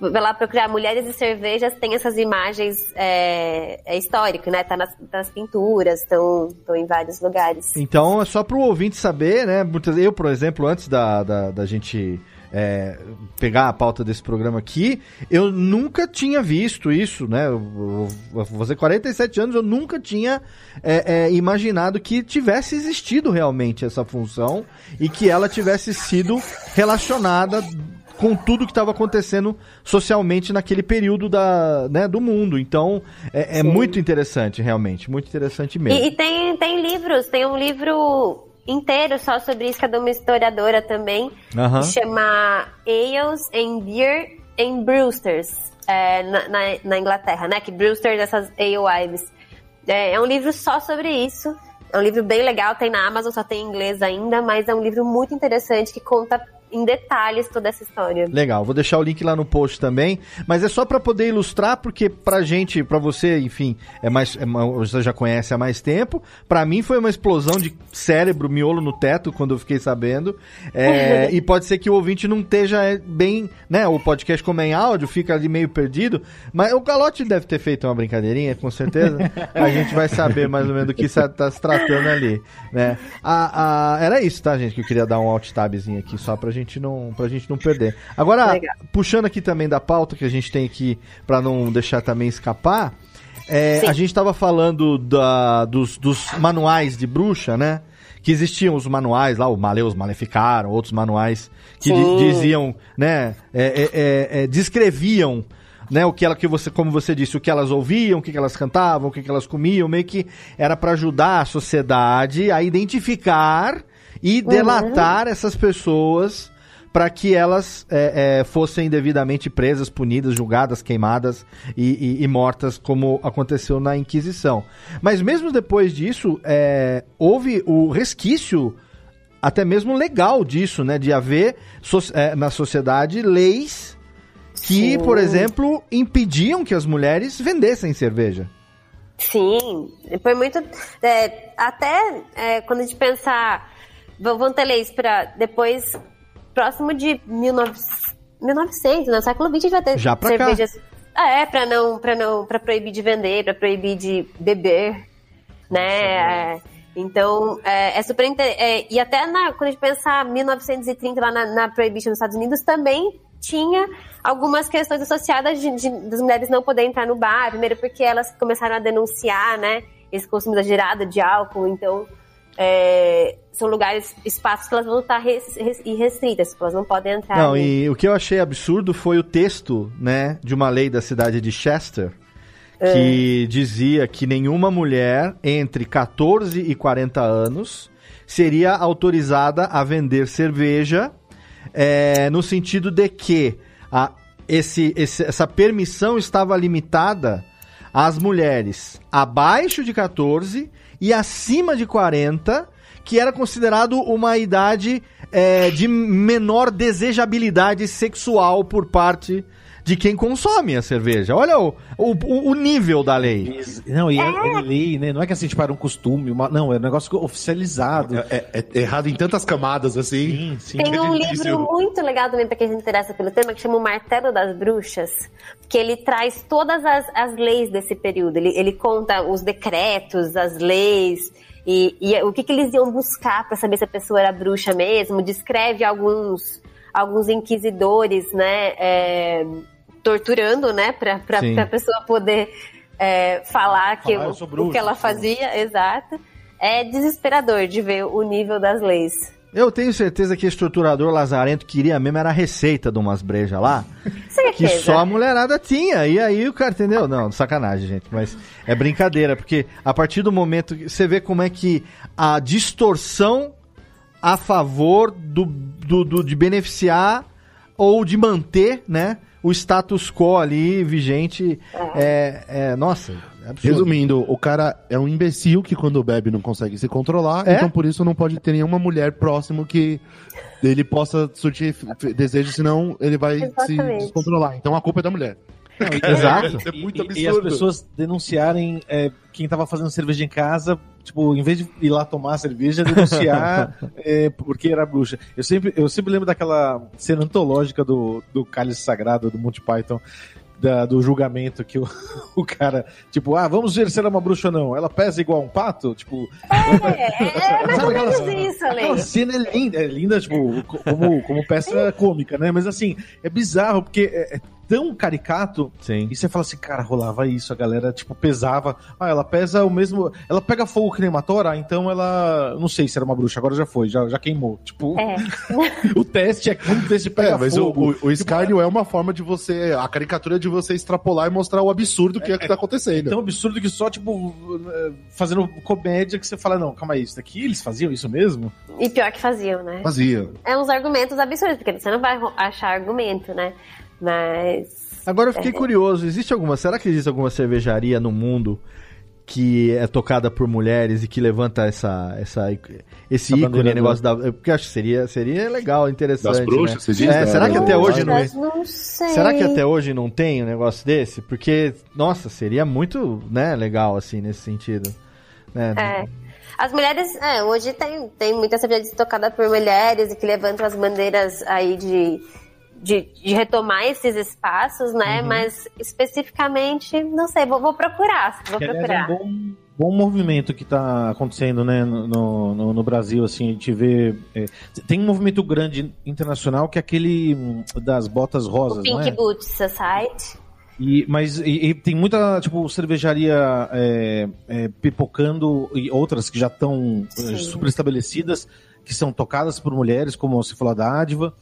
vai lá procurar Mulheres e Cervejas, tem essas imagens, é, é histórico, né? Tá nas, nas pinturas, estão em vários lugares. Então, é só pro ouvinte saber, né? Eu, por exemplo, antes da, da, da gente é, pegar a pauta desse programa aqui, eu nunca tinha visto isso, né? Eu, vou fazer 47 anos, eu nunca tinha é, é, imaginado que tivesse existido realmente essa função e que ela tivesse sido relacionada com tudo que estava acontecendo socialmente naquele período da, né, do mundo. Então, é, é muito interessante, realmente, muito interessante mesmo. E, e, tem, tem livros, tem um livro inteiro só sobre isso, que é de uma historiadora também, que chama Ales and Beer and Brewsters, é, na, na, na, Inglaterra, né? Que Brewsters, essas alewives. É, é um livro só sobre isso. É um livro bem legal, tem na Amazon, só tem em inglês ainda, mas é um livro muito interessante que conta em detalhes toda essa história. Legal, vou deixar o link lá no post também, mas é só para poder ilustrar, porque pra gente, pra você, enfim, é mais, é, você já conhece há mais tempo, para mim foi uma explosão de cérebro, miolo no teto, quando eu fiquei sabendo, é, e pode ser que o ouvinte não esteja bem, né, o podcast como é em áudio, fica ali meio perdido, mas o Galote deve ter feito uma brincadeirinha, com certeza, a gente vai saber mais ou menos do que está tá se tratando ali, né. A, a, era isso, tá, gente, que eu queria dar um alt tabzinho aqui, só pra gente não, pra gente não perder. Agora, Legal. puxando aqui também da pauta que a gente tem aqui para não deixar também escapar, é, a gente estava falando da, dos, dos manuais de bruxa, né? que existiam os manuais lá, o Maleus Maleficaram, outros manuais que diziam, né, é, é, é, é, descreviam, né, o que ela que você, como você disse, o que elas ouviam, o que elas cantavam, o que elas comiam, meio que era para ajudar a sociedade a identificar e uhum. delatar uhum. essas pessoas para que elas é, é, fossem devidamente presas, punidas, julgadas, queimadas e, e, e, mortas, como aconteceu na Inquisição. Mas mesmo depois disso, é, houve o resquício até mesmo legal disso, né? De haver so é, na sociedade leis que, Sim. por exemplo, impediam que as mulheres vendessem cerveja. Sim, foi muito. É, até é, quando a gente pensar. Vão ter leis para depois próximo de 19, 1900, no século XX a gente vai ter Já pra cá. cervejas. Ah, é, pra não, pra não, para proibir de vender, pra proibir de beber, né? É, então, é, é super é, E até na, quando a gente pensar 1930 lá na, na Prohibition nos Estados Unidos, também tinha algumas questões associadas de, de- das mulheres não poderem entrar no bar, primeiro porque elas começaram a denunciar, né, esse consumo exagerado de álcool, então é, são lugares, espaços que elas vão estar res, res, irrestritas, elas não podem entrar. Não, ali. e o que eu achei absurdo foi o texto, né, de uma lei da cidade de Chester, É. que dizia que nenhuma mulher entre 14 e 40 anos seria autorizada a vender cerveja, é, no sentido de que a, esse, esse- essa permissão estava limitada às mulheres abaixo de 14 e acima de 40, que era considerado uma idade é, de menor desejabilidade sexual por parte de quem consome a cerveja. Olha o, o, o nível da lei. Não, e é, é lei, né? Não é que assim, tipo, era um costume, uma- não, é um negócio oficializado. É, é- é errado em tantas camadas, assim. Sim, sim. Tem um difícil. livro muito legal também para quem se interessa pelo tema, que chama O Martelo das Bruxas, que ele traz todas as, as leis desse período. Ele, ele conta os decretos, as leis, e, e o que, que eles iam buscar para saber se a pessoa era bruxa mesmo. Descreve alguns, alguns inquisidores, né, é, torturando, né, para Sim. a pessoa poder é, falar, que, Falar, eu o, sou o que ela sou- fazia, exato. É desesperador de ver o nível das leis. Eu tenho certeza que esse torturador lazarento queria mesmo era a receita de umas brejas lá, que só a mulherada tinha. E aí o cara, entendeu? Não, sacanagem, gente. Mas é brincadeira, porque a partir do momento que você vê como é que a distorção a favor do, do, do- de beneficiar ou de manter, né, o status quo ali vigente é, é nossa, é absurdo. Resumindo, o cara é um imbecil que quando bebe não consegue se controlar, É? então por isso não pode ter nenhuma mulher próximo que ele possa surtir desejo, senão ele vai se Exatamente. descontrolar. Então a culpa é da mulher. Exato. Isso é muito E- E, as absurdo. pessoas denunciarem é, quem tava fazendo cerveja em casa, tipo, em vez de ir lá tomar cerveja, denunciar é, porque era bruxa. Eu sempre, eu sempre lembro daquela cena antológica do, do Cálice Sagrado, do Monty Python, da- do julgamento que o, o cara, tipo, ah, vamos ver se ela é uma bruxa ou não. Ela pesa igual um pato? Tipo, É, é mais ou menos isso, Ale. Aquela cena é linda, é linda, tipo, co- como, como peça cômica, né? Mas assim, é bizarro, porque é, é tão caricato. Sim. E você fala assim, cara, rolava isso, a galera, tipo, pesava. Ah, ela pesa o mesmo. Ela pega fogo que nem uma tora, então ela. Não sei se era uma bruxa, agora já foi, já, já queimou. Tipo, É. o teste é como teste pega É, mas o, fogo. o, o escárnio é uma forma de você. A caricatura de você extrapolar e mostrar o absurdo que é que tá acontecendo. É tão absurdo que só, tipo, eh, fazendo comédia que você fala, não, calma aí, isso daqui eles faziam isso mesmo? E pior que faziam, né? Fazia. É uns argumentos absurdos, porque você não vai achar argumento, né? Mas. Agora eu fiquei curioso, existe alguma, será que existe alguma cervejaria no mundo que é tocada por mulheres e que levanta essa, essa esse Essa ícone, negócio da, porque eu acho que seria, seria legal, interessante, Das bruxas, né? você diz? É, será que até hoje não, Mas não sei. será que até hoje não tem um negócio desse? Porque nossa, seria muito, né, legal assim nesse sentido, né? É. As mulheres, é, hoje tem, tem muita cerveja tocada por mulheres e que levantam as bandeiras aí de, de, de retomar esses espaços, né? Uhum. Mas especificamente, não sei, vou, vou procurar. Vou Que, procurar. é um bom, bom movimento que está acontecendo né, no, no, no Brasil. Assim, a gente vê. é, tem um movimento grande internacional que é aquele hum, das botas O rosas, não Pink é? Boots Society. E, mas e, e tem muita tipo cervejaria é, é, pipocando e outras que já estão Sim. super estabelecidas que são tocadas por mulheres, como você falou da Dádiva,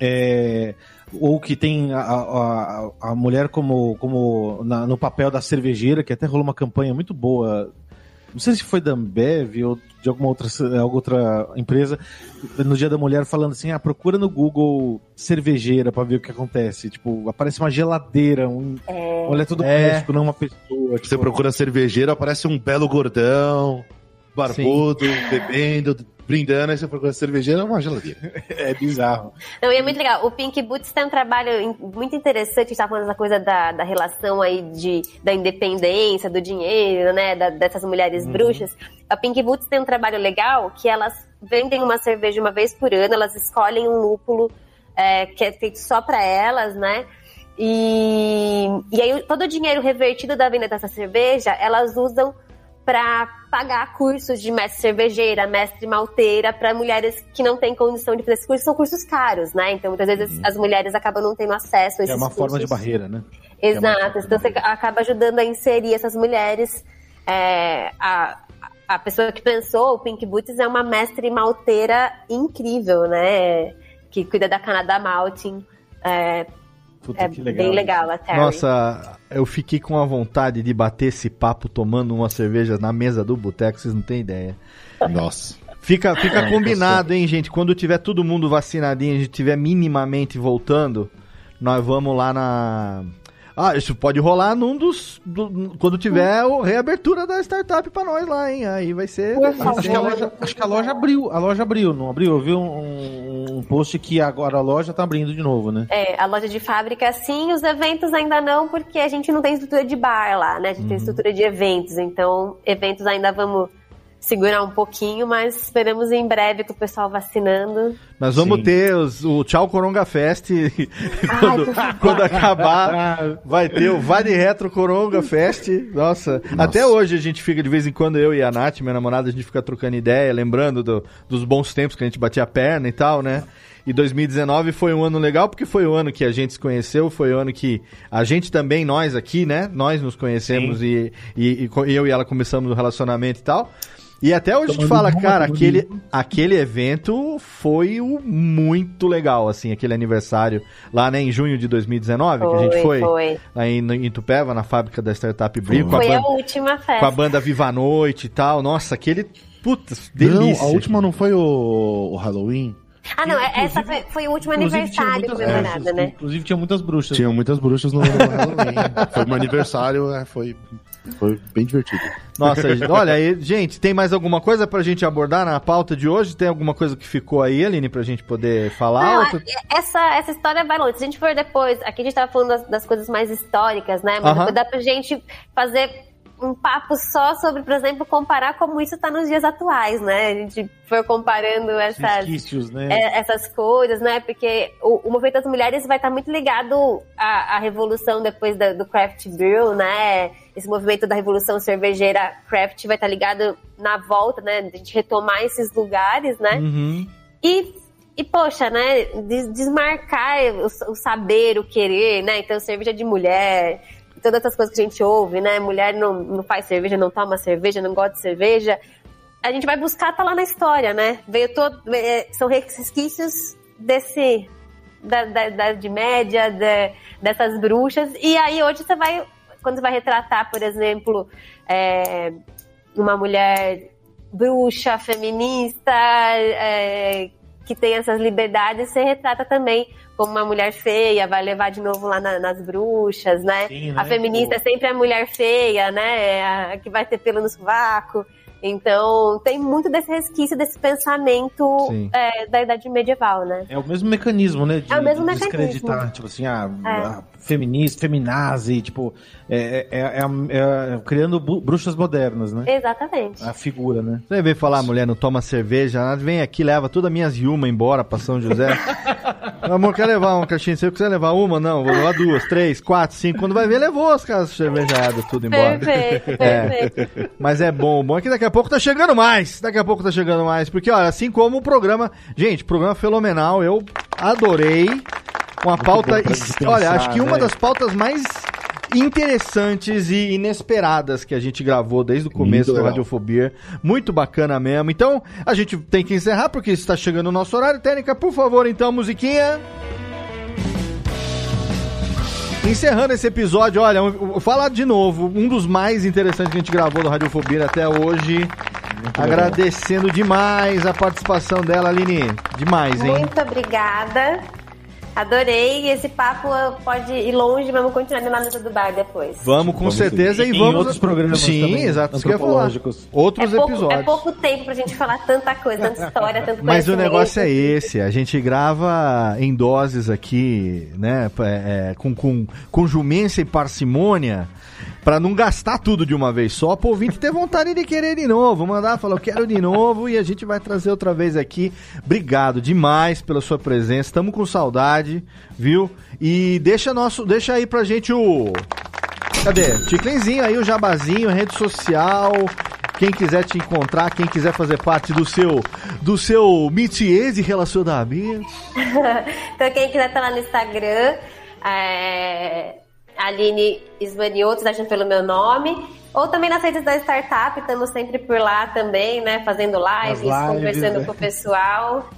é, ou que tem a, a, a mulher como, como na- no papel da cervejeira, que até rolou uma campanha muito boa. Não sei se foi da Ambev ou de alguma outra, alguma outra empresa, no Dia da Mulher, falando assim: ah, procura no Google cervejeira pra ver o que acontece. Tipo, aparece uma geladeira, um É, um eletrodoméstico, não uma pessoa. Você Tipo, procura cervejeiro, aparece um belo gordão, barbudo, bebendo, brindando, aí você procura cervejeiro, é uma geladeira. é bizarro. Não, e é muito legal. O Pink Boots tem um trabalho muito interessante. A gente tá falando essa coisa da, da relação aí de, da independência, do dinheiro, né? da- dessas mulheres bruxas. A Pink Boots tem um trabalho legal que elas vendem uma cerveja uma vez por ano, elas escolhem um lúpulo é, que é feito só para elas, né? E, e aí todo o dinheiro revertido da venda dessa cerveja, elas usam para pagar cursos de mestre cervejeira, mestre malteira para mulheres que não têm condição de fazer esses cursos, são cursos caros, né? Então muitas vezes as mulheres acabam não tendo acesso a esses É uma cursos. forma de barreira, né? Exato, então você acaba ajudando a inserir essas mulheres. É, a, a pessoa que pensou o Pink Boots é uma mestre malteira incrível, né? Que cuida da Canadá Malting. É, Puta, é que legal. bem legal a Terry. Nossa, eu fiquei com a vontade de bater esse papo tomando uma cerveja na mesa do boteco, vocês não têm ideia. Nossa. Fica, fica combinado, hein, gente? Quando tiver todo mundo vacinadinho, a gente tiver minimamente voltando, nós vamos lá na. Ah, isso pode rolar num dos. do- quando tiver o reabertura da startup pra nós lá, hein? Aí vai ser. Vai. Acho ser- que, a loja, acho que a loja abriu. A loja abriu, não abriu? Eu vi um, um post que agora a loja tá abrindo de novo, né? É, a loja de fábrica sim, os eventos ainda não, porque a gente não tem estrutura de bar lá, né? A gente tem estrutura de eventos, então eventos ainda vamos segurar um pouquinho, mas esperamos em breve com o pessoal vacinando. Nós vamos Sim. ter os- o Tchau Coronga Fest. quando, quando acabar, vai ter o Vai de Retro Coronga Fest. Nossa, até hoje a gente fica, de vez em quando, eu e a Nath, minha namorada, a gente fica trocando ideia, lembrando do- dos bons tempos que a gente batia a perna e tal, né? E 2019 foi um ano legal, porque foi o ano que a gente se conheceu, foi o ano que a gente também, nós aqui, né? Nós nos conhecemos e, e, e eu e ela começamos o relacionamento e tal. E até hoje a gente fala, cara, aquele, aquele evento foi o muito legal, assim, aquele aniversário lá, né, em junho de 2019, que a gente foi, foi. lá em, Tupéva, na fábrica da Startup a Foi a banda- última festa. com a banda Viva a Noite e tal. Nossa, aquele. Putz, delícia. Não, a última não foi o, o Halloween? Ah, não, é- essa foi, foi o último aniversário comemorado, bruxas, né? Inclusive tinha muitas bruxas. Tinha muitas bruxas no, no Halloween. foi meu aniversário, é, foi, foi bem divertido. Nossa, olha aí, gente, tem mais alguma coisa pra gente abordar na pauta de hoje? Tem alguma coisa que ficou aí, Aline, pra gente poder falar? Não, essa, essa história vai longe. Se a gente for depois, aqui a gente tava falando das, das coisas mais históricas, né? Mas Aham. depois dá pra gente fazer um papo só sobre, por exemplo, comparar como isso tá nos dias atuais, né? A gente for comparando essas, né? é, essas coisas, né? Porque o, o movimento das mulheres vai estar muito ligado à, à revolução depois da- do craft brew, né? Esse movimento da revolução cervejeira craft vai estar ligado na volta, né? De a gente retomar esses lugares, né? Uhum. E, e poxa, né? des- Desmarcar o saber, o querer, né? Então, cerveja de mulher, todas essas coisas que a gente ouve, né? Mulher não, não faz cerveja, não toma cerveja, não gosta de cerveja. A gente vai buscar, tá lá na história, né? Veio todo, é, são resquícios desse. Da, da, da Idade Média, da- dessas bruxas. E aí hoje você vai. Quando você vai retratar, por exemplo, é, uma mulher bruxa, feminista, é, que tem essas liberdades, você retrata também como uma mulher feia, vai levar de novo lá na- nas bruxas, né? Sim, né? A feminista é sempre a mulher feia, né? A que vai ter pelo no sovaco. Então, tem muito desse resquício, desse pensamento é, da idade medieval, né? É o mesmo mecanismo, né? De, É o mesmo de mecanismo. descreditar, tipo assim, a, É. feminista, feminazi, tipo, é, é, é, é- é criando bruxas modernas, né? Exatamente. A figura, né? Você vem falar, a mulher não toma cerveja, nada, vem aqui, leva todas as minhas Yuma embora pra São José. Meu amor, quer levar uma caixinha? Você quer levar uma? Não, vou levar duas, três, quatro, cinco. Quando vai ver, levou as casas cervejadas, tudo embora. Perfeito, É. perfeito. Mas é bom, o bom é que daqui a pouco tá chegando mais. Daqui a pouco tá chegando mais. Porque, olha, assim como o programa. Gente, programa fenomenal. Eu adorei. Uma pauta. pra es- dispensar, olha, acho que uma né? das pautas mais interessantes e inesperadas que a gente gravou desde o começo do legal. Radiofobia. Muito bacana mesmo. Então, a gente tem que encerrar porque está chegando o nosso horário. Técnica, por favor, então, musiquinha. Encerrando esse episódio, olha, falar de novo, um dos mais interessantes que a gente gravou do Radiofobia até hoje. agradecendo demais a participação dela, Aline. Demais, hein? Muito obrigada. Adorei. Esse papo pode ir longe, vamos continuar na mesa do bar depois. Vamos com Vamos certeza sim. e Em vamos. outros programas Sim, também, exato. Isso que eu ia falar. antropológicos. Outros é, pouco, episódios. é pouco tempo pra gente falar tanta coisa, tanta história, tanto Mas o negócio é esse, a gente grava em doses aqui, né, é, é, com, com, com jumência e parcimônia, Pra não gastar tudo de uma vez só, pro ouvinte ter vontade de querer de novo. Mandar, falar, eu quero de novo e a gente vai trazer outra vez aqui. Obrigado demais pela sua presença. Estamos com saudade, viu? E deixa nosso, deixa aí pra gente o Cadê? Ticlenzinho aí, o jabazinho, rede social. Quem quiser te encontrar, quem quiser fazer parte do seu do seu métier de relacionamento. então quem quiser estar lá no Instagram, é, Aline Ismanioto, achando pelo meu nome. Ou também nas redes da startup, estamos sempre por lá também, né? Fazendo lives, lives conversando né? com o pessoal.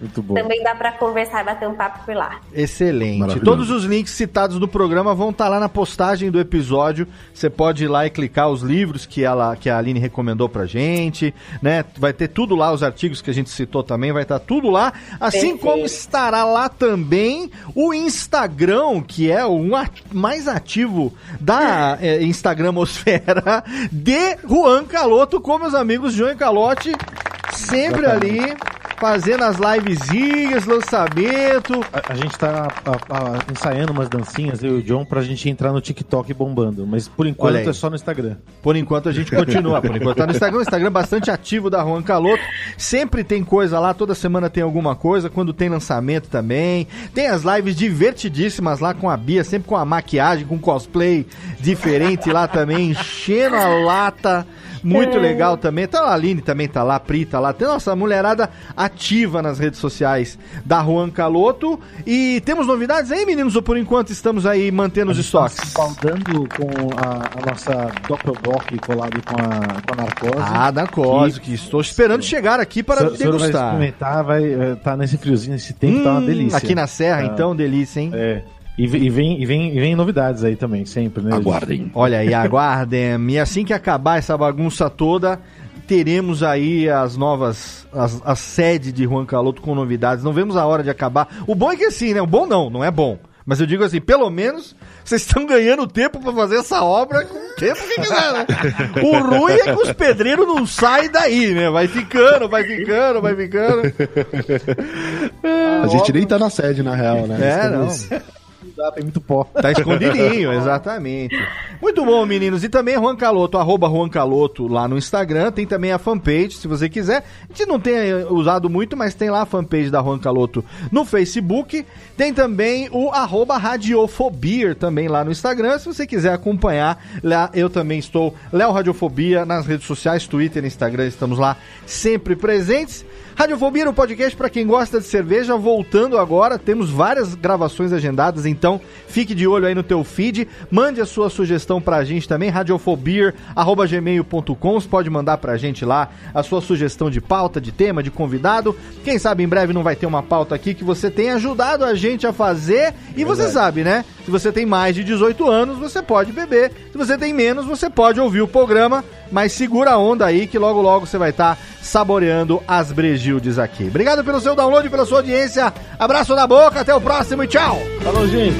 Muito bom. Também dá para conversar e bater um papo por lá. Excelente. Todos os links citados no programa vão estar tá lá na postagem do episódio. Você pode ir lá e clicar os livros que, ela, que a Aline recomendou pra gente, né? Vai ter tudo lá, os artigos que a gente citou também, vai estar tá tudo lá. Assim Perfeito. como estará lá também o Instagram, que é o mais ativo da é, Instagramosfera de Juan Caloto, com meus amigos João e Calote, sempre ali fazendo as livezinhas, lançamento. A, a gente tá a, a, ensaiando umas dancinhas, eu e o John, pra gente entrar no TikTok bombando. Mas por enquanto é só no Instagram. Por enquanto a gente continua. Por enquanto tá no Instagram. O Instagram é bastante ativo da Juan Caloto. Sempre tem coisa lá, toda semana tem alguma coisa. Quando tem lançamento também. Tem as lives divertidíssimas lá com a Bia, sempre com a maquiagem, com cosplay diferente lá também, enchendo a lata. Muito é. legal também. Tá a Aline também tá lá, a Pri tá lá. Tem nossa mulherada ativa nas redes sociais da Juan Caloto. E temos novidades aí, meninos? Ou por enquanto estamos aí mantendo os tá estoques? Tá com a, a nossa Doppelbock colado com a, com a narcose. Ah, narcose, que, que estou esperando chegar aqui para so, degustar. Vai experimentar, vai eh, tá nesse friozinho, nesse tempo, hum, tá uma hum, delícia. Aqui na Serra, tá. então, delícia, hein? É. E, e, vem, e, vem, e vem novidades aí também, sempre, né? Aguardem. Olha aí, aguardem. e assim que acabar essa bagunça toda, teremos aí as novas, as, a sede de Juan Caloto com novidades. Não vemos a hora de acabar. O bom é que assim, né? O bom não, não é bom. Mas eu digo assim, pelo menos vocês estão ganhando tempo para fazer essa obra com o tempo que quiser, né? O ruim é que os pedreiros não saem daí, né? Vai ficando, vai ficando, vai ficando. A, a gente nem tá na sede, na real, né? É, não dá, tem muito pó. Tá escondidinho, exatamente. Muito bom, meninos. E também Juan Caloto, arroba Juan Caloto lá no Instagram. Tem também a fanpage, se você quiser. A gente não tem eh, usado muito, mas tem lá a fanpage da Juan Caloto no Facebook. Tem também o arroba Radiofobia também lá no Instagram. Se você quiser acompanhar, lá eu também estou, Léo Radiofobia, nas redes sociais, Twitter, Instagram, estamos lá sempre presentes. Radiofobia no podcast para quem gosta de cerveja, voltando agora, temos várias gravações agendadas, então fique de olho aí no teu feed, mande a sua sugestão pra gente também, radiofobia@gmail.com, você pode mandar pra gente lá a sua sugestão de pauta, de tema, de convidado. Quem sabe em breve não vai ter uma pauta aqui que você tem ajudado a gente a fazer. E você sabe, né? Se você tem mais de 18 anos, você pode beber. Se você tem menos, você pode ouvir o programa, mas segura a onda aí que logo logo você vai estar tá saboreando as Brejildes aqui. Obrigado pelo seu download, pela sua audiência. Abraço na boca, até o próximo e tchau. Falou, gente.